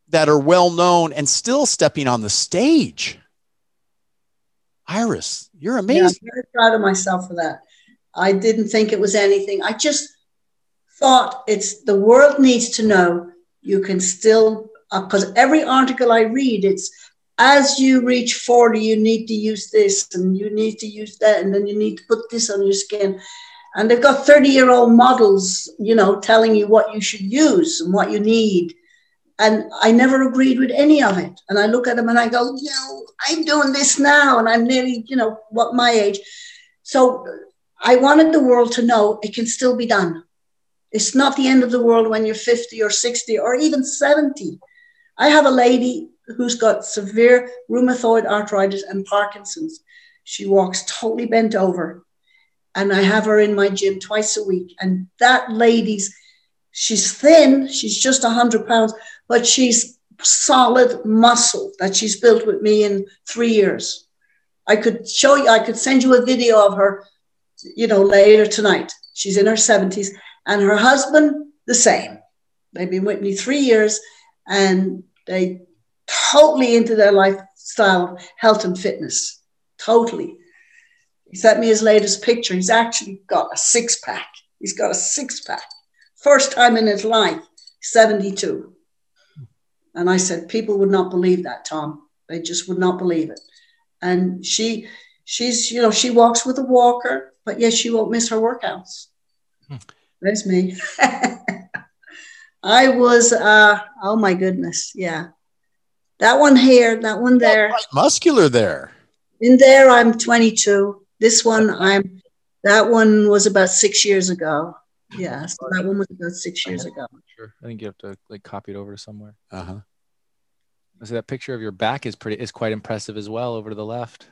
that are well known and still stepping on the stage. Iris, you're Yeah, amazing. I'm very proud of myself for that. I didn't think it was anything. I just thought it's the world needs to know you can still Uh, because every article I read, it's as you reach 40, you need to use this and you need to use that, and then you need to put this on your skin. And they've got 30 year old models, you know, telling you what you should use and what you need. And I never agreed with any of it. And I look at them and I go, you know, I'm doing this now and I'm nearly, you know, what my age. So I wanted the world to know it can still be done. It's not the end of the world when you're 50 or 60 or even 70. I have a lady who's got severe rheumatoid arthritis and Parkinson's. She walks totally bent over. And I have her in my gym twice a week. And that lady's, she's thin, she's just 100 pounds, but she's solid muscle that she's built with me in three years. I could show you, I could send you a video of her, you know, later tonight. She's in her 70s, and her husband, the same. They've been with me three years, and they totally into their lifestyle of health and fitness. Totally. He sent me his latest picture. He's actually got a six pack. He's got a six pack. First time in his life, 72. And I said, people would not believe that, Tom. They just would not believe it. And she, she's, you know, she walks with a walker, but yes, she won't miss her workouts. Hmm. There's me. [LAUGHS] I was, uh, oh my goodness, yeah. That one here, that one there. Quite muscular there. In there, I'm 22. This one, I'm, that one was about six years ago. Yeah, so that one was about six years ago. Sure. I think you have to like copy it over to somewhere. Uh-huh. So that picture of your back is pretty is quite impressive as well over to the left.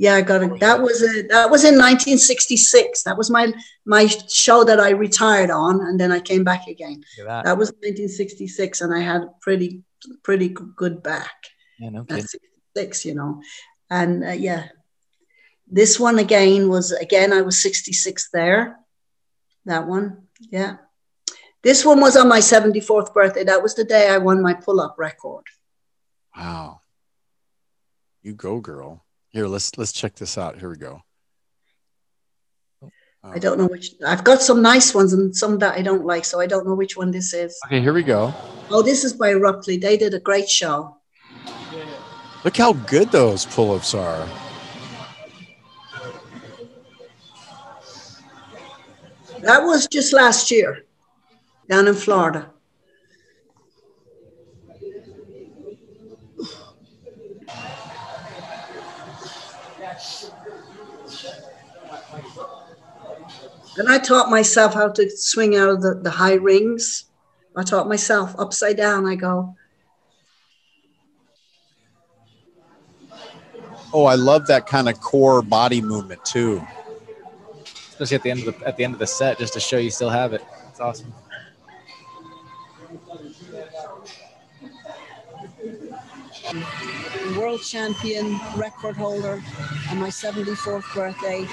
Yeah, I got it. That was a, that was in 1966. That was my my show that I retired on, and then I came back again. That. That was 1966, and I had a pretty pretty good back. Yeah, no at kidding. 66, you know, and uh, yeah, this one again was again I was 66 there. That one, yeah. This one was on my 74th birthday. That was the day I won my pull-up record. Wow. You go, girl. Here, let's let's check this out. Here we go. I don't know which. I've got some nice ones and some that I don't like, so I don't know which one this is. Okay, here we go. Oh, this is by Ruckley. They did a great show. Look how good those pull-ups are. That was just last year down in Florida. And I taught myself how to swing out of the, the high rings. I taught myself upside down. I go, Oh, I love that kind of core body movement too. Especially at the end of the at the end of the set, just to show you still have it. It's awesome. World champion record holder on my 74th birthday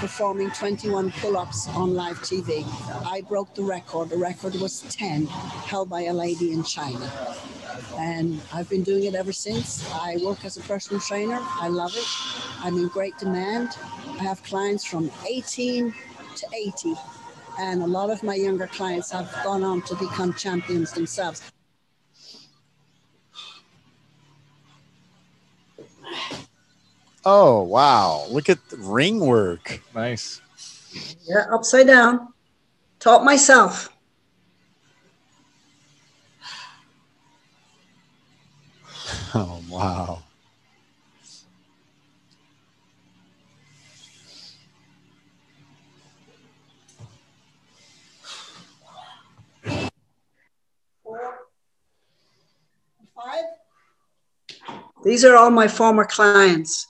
performing 21 pull-ups on live TV. I broke the record. The record was 10 held by a lady in China. And I've been doing it ever since. I work as a personal trainer. I love it. I'm in great demand. I have clients from 18 to 80 and a lot of my younger clients have gone on to become champions themselves. Oh wow! Look at the ring work. Nice. Yeah, upside down. Taught myself. [LAUGHS] Oh wow. Four, five. These are all my former clients.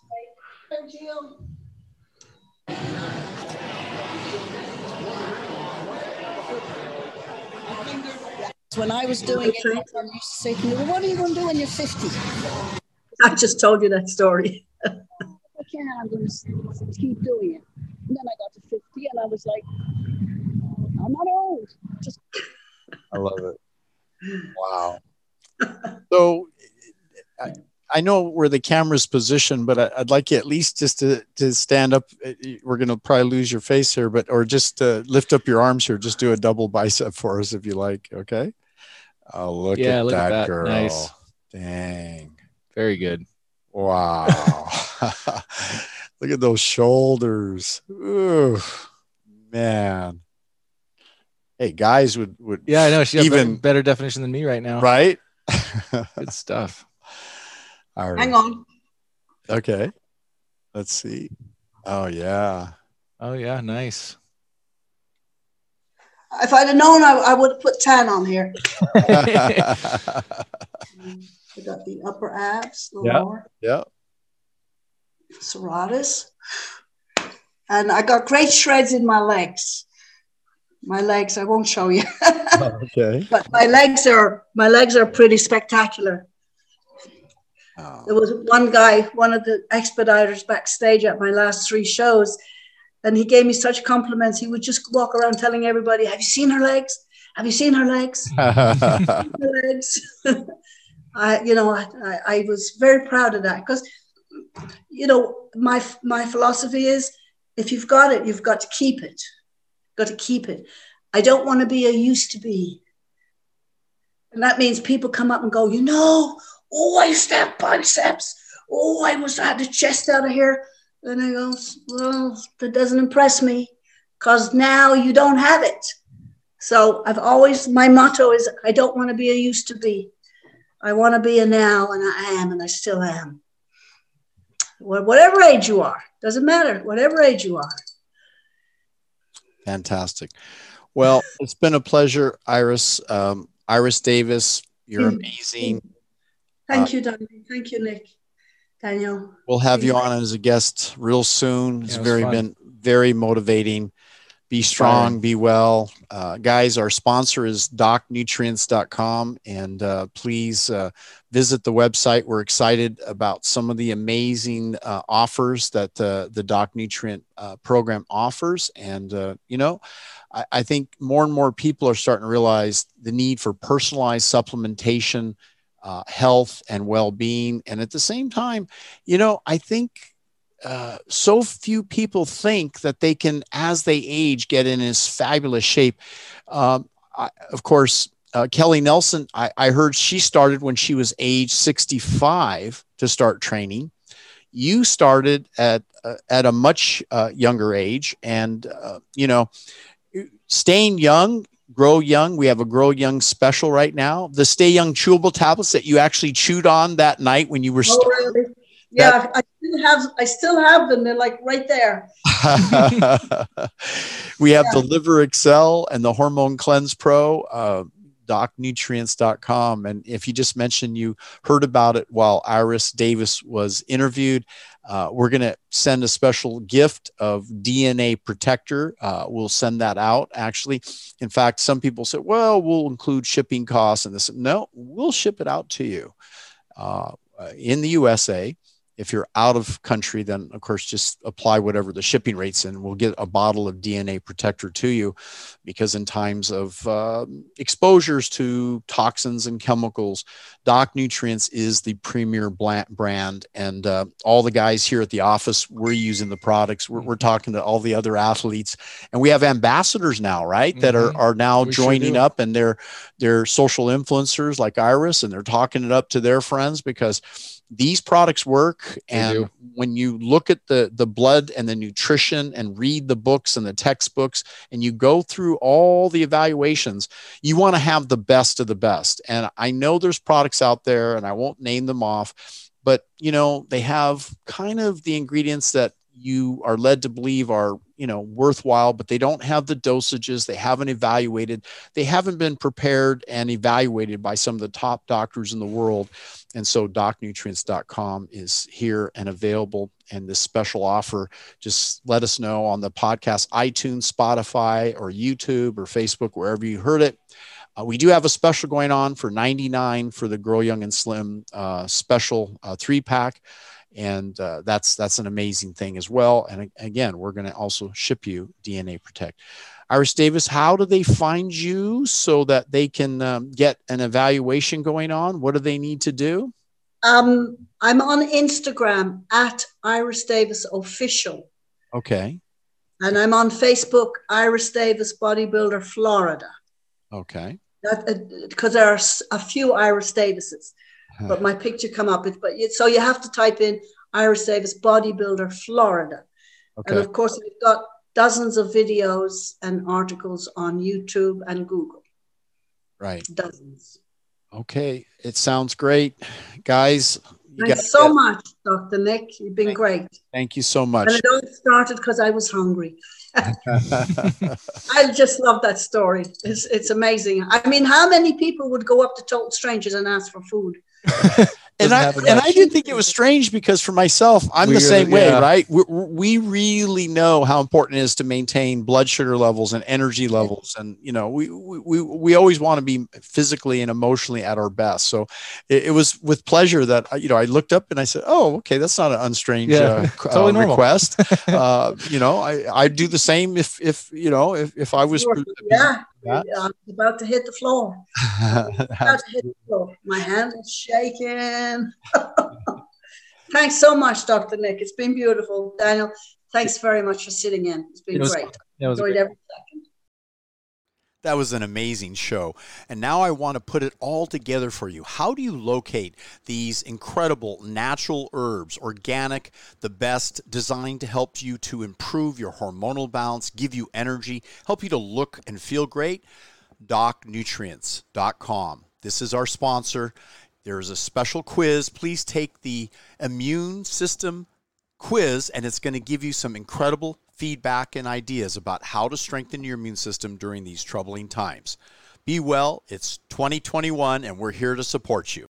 When I was doing it, my son used to say to me, well, what are you going to do when you're 50? I just told you that story. [LAUGHS] I can't, I'm going to keep doing it. And then I got to 50 and I was like, I'm not old. Just I love it. [LAUGHS] Wow. So I, I know where the camera's positioned, but I, would like you at least just to, to stand up. We're going to probably lose your face here, but or just uh, lift up your arms here. Just do a double bicep for us if you like. Okay. Oh, look yeah, at look that, at that girl. Nice. Dang. Very good. Wow. [LAUGHS] look at those shoulders. Ooh, man. Hey, guys would would Yeah, I know. She has Even- even better definition than me right now. right. Good stuff. All right. Hang on. Okay. Let's see. Oh yeah. Oh yeah, nice. If I'd have known, I, I would have put 10 on here. [LAUGHS] [LAUGHS] I got the upper abs, the Yeah. lower, yeah. serratus. And I got great shreds in my legs. My legs, I won't show you, [LAUGHS] Okay. but my legs are my legs are pretty spectacular. Oh, There was one guy, one of the expediters backstage at my last three shows, and he gave me such compliments. He would just walk around telling everybody, "Have you seen her legs? Have you seen her legs? [LAUGHS] Her legs." [LAUGHS] I, you know, I, I, I was very proud of that because, you know, my my philosophy is, if you've got it, you've got to keep it. Got to keep it. I don't want to be a used to be. And that means people come up and go, you know, oh, I used to have biceps. Oh, I was I had the chest out of here. And I go, well, that doesn't impress me because now you don't have it. So I've always, my motto is I don't want to be a used to be. I want to be a now, and I am, and I still am. Whatever age you are, doesn't matter, whatever age you are. Fantastic. Well, it's been a pleasure, Iris. Um, Iris Davis, you're Mm. amazing. Thank you, Daniel. Thank you, Nick. Daniel. We'll have you on as a guest real soon. It's Yeah, it very fun. been very motivating. Be strong, be well. Uh, guys, our sponsor is docnutrients.com. And uh, please uh, visit the website. We're excited about some of the amazing uh, offers that uh, the Doc Nutrient uh, program offers. And, uh, you know, I, I think more and more people are starting to realize the need for personalized supplementation, uh, health, and well being. And at the same time, you know, I think uh, so few people think that they can, as they age, get in this fabulous shape. Um, I, of course, uh, Kelly Nelson, I, I heard she started when she was age 65 to start training. You started at uh, at a much uh, younger age, and uh, you know, staying young, grow young. We have a grow young special right now. The stay young chewable tablets that you actually chewed on that night when you were Oh, really? Yeah, I still have I still have them. They're like right there. [LAUGHS] we have the Liver Excel and the Hormone Cleanse Pro, uh, docnutrients.com. And if you just mentioned you heard about it while Iris Davis was interviewed, uh, we're going to send a special gift of DNA protector. Uh, we'll send that out actually. In fact, some people say, well, we'll include shipping costs and this. No, we'll ship it out to you uh, in the USA if you're out of country, then of course just apply whatever the shipping rates and we'll get a bottle of DNA protector to you because in times of uh, exposures to toxins and chemicals, Doc Nutrients is the premier brand. And uh, all the guys here at the office, we're using the products. We're, we're talking to all the other athletes and we have ambassadors now, right? That are, Mhm. are now We joining do. up and they're, they're social influencers like Iris and they're talking it up to their friends because these products work and when you look at the the blood and the nutrition and read the books and the textbooks and you go through all the evaluations you want to have the best of the best. And i know there's products out there and i won't name them off but you know they have kind of the ingredients that you are led to believe are you know worthwhile but they don't have the dosages they haven't evaluated they haven't been prepared and evaluated by some of the top doctors in the world. And so docnutrients.com is here and available. And this special offer just let us know on the podcast itunes spotify or youtube or facebook wherever you heard it. Uh, we do have a special going on for 99 for the grow young and slim uh, special uh, three pack and uh, that's that's an amazing thing as well. And again we're going to also ship you dna protect. Iris davis how do they find you so that they can um, get an evaluation going on? What do they need to do? Um, i'm on instagram at iris davis official. Okay. And i'm on facebook iris davis bodybuilder florida. Okay. Because uh, there are a few iris davises but my picture come up. But so you have to type in Iris Davis bodybuilder Florida, okay. and of course we've got dozens of videos and articles on YouTube and Google. Right, dozens. Okay, it sounds great, guys. Thanks so much, Dr. Nick. You've been thank, great. Thank you so much. And it all started because I was hungry. [LAUGHS] I just love that story. It's, it's amazing. I mean, how many people would go up to total strangers and ask for food? [LAUGHS] and I and I did think it was strange because for myself, I'm we the same way, yeah. right? We, we really know how important it is to maintain blood sugar levels and energy levels, and you know, we we we always want to be physically and emotionally at our best. So it, it was with pleasure that you know I looked up and I said, "Oh, okay, that's not an unstrange yeah, uh, [LAUGHS] totally uh, request." [LAUGHS] uh, you know, I I do the same if if you know if if I was sure. Yeah? I'm about to hit the floor. [LAUGHS] about to hit the floor. My hand is shaking. [LAUGHS] thanks so much, Dr. Nick. It's been beautiful. Daniel, thanks very much for sitting in. It's been it was, great. It was Enjoyed great. every second. That was an amazing show. And now I want to put it all together for you. How do you locate these incredible natural herbs, organic, the best, designed to help you to improve your hormonal balance, give you energy, help you to look and feel great? DocNutrients.com. This is our sponsor. There's a special quiz. Please take the immune system quiz, and it's going to give you some incredible feedback and ideas about how to strengthen your immune system during these troubling times. Be well, it's 2021, and we're here to support you.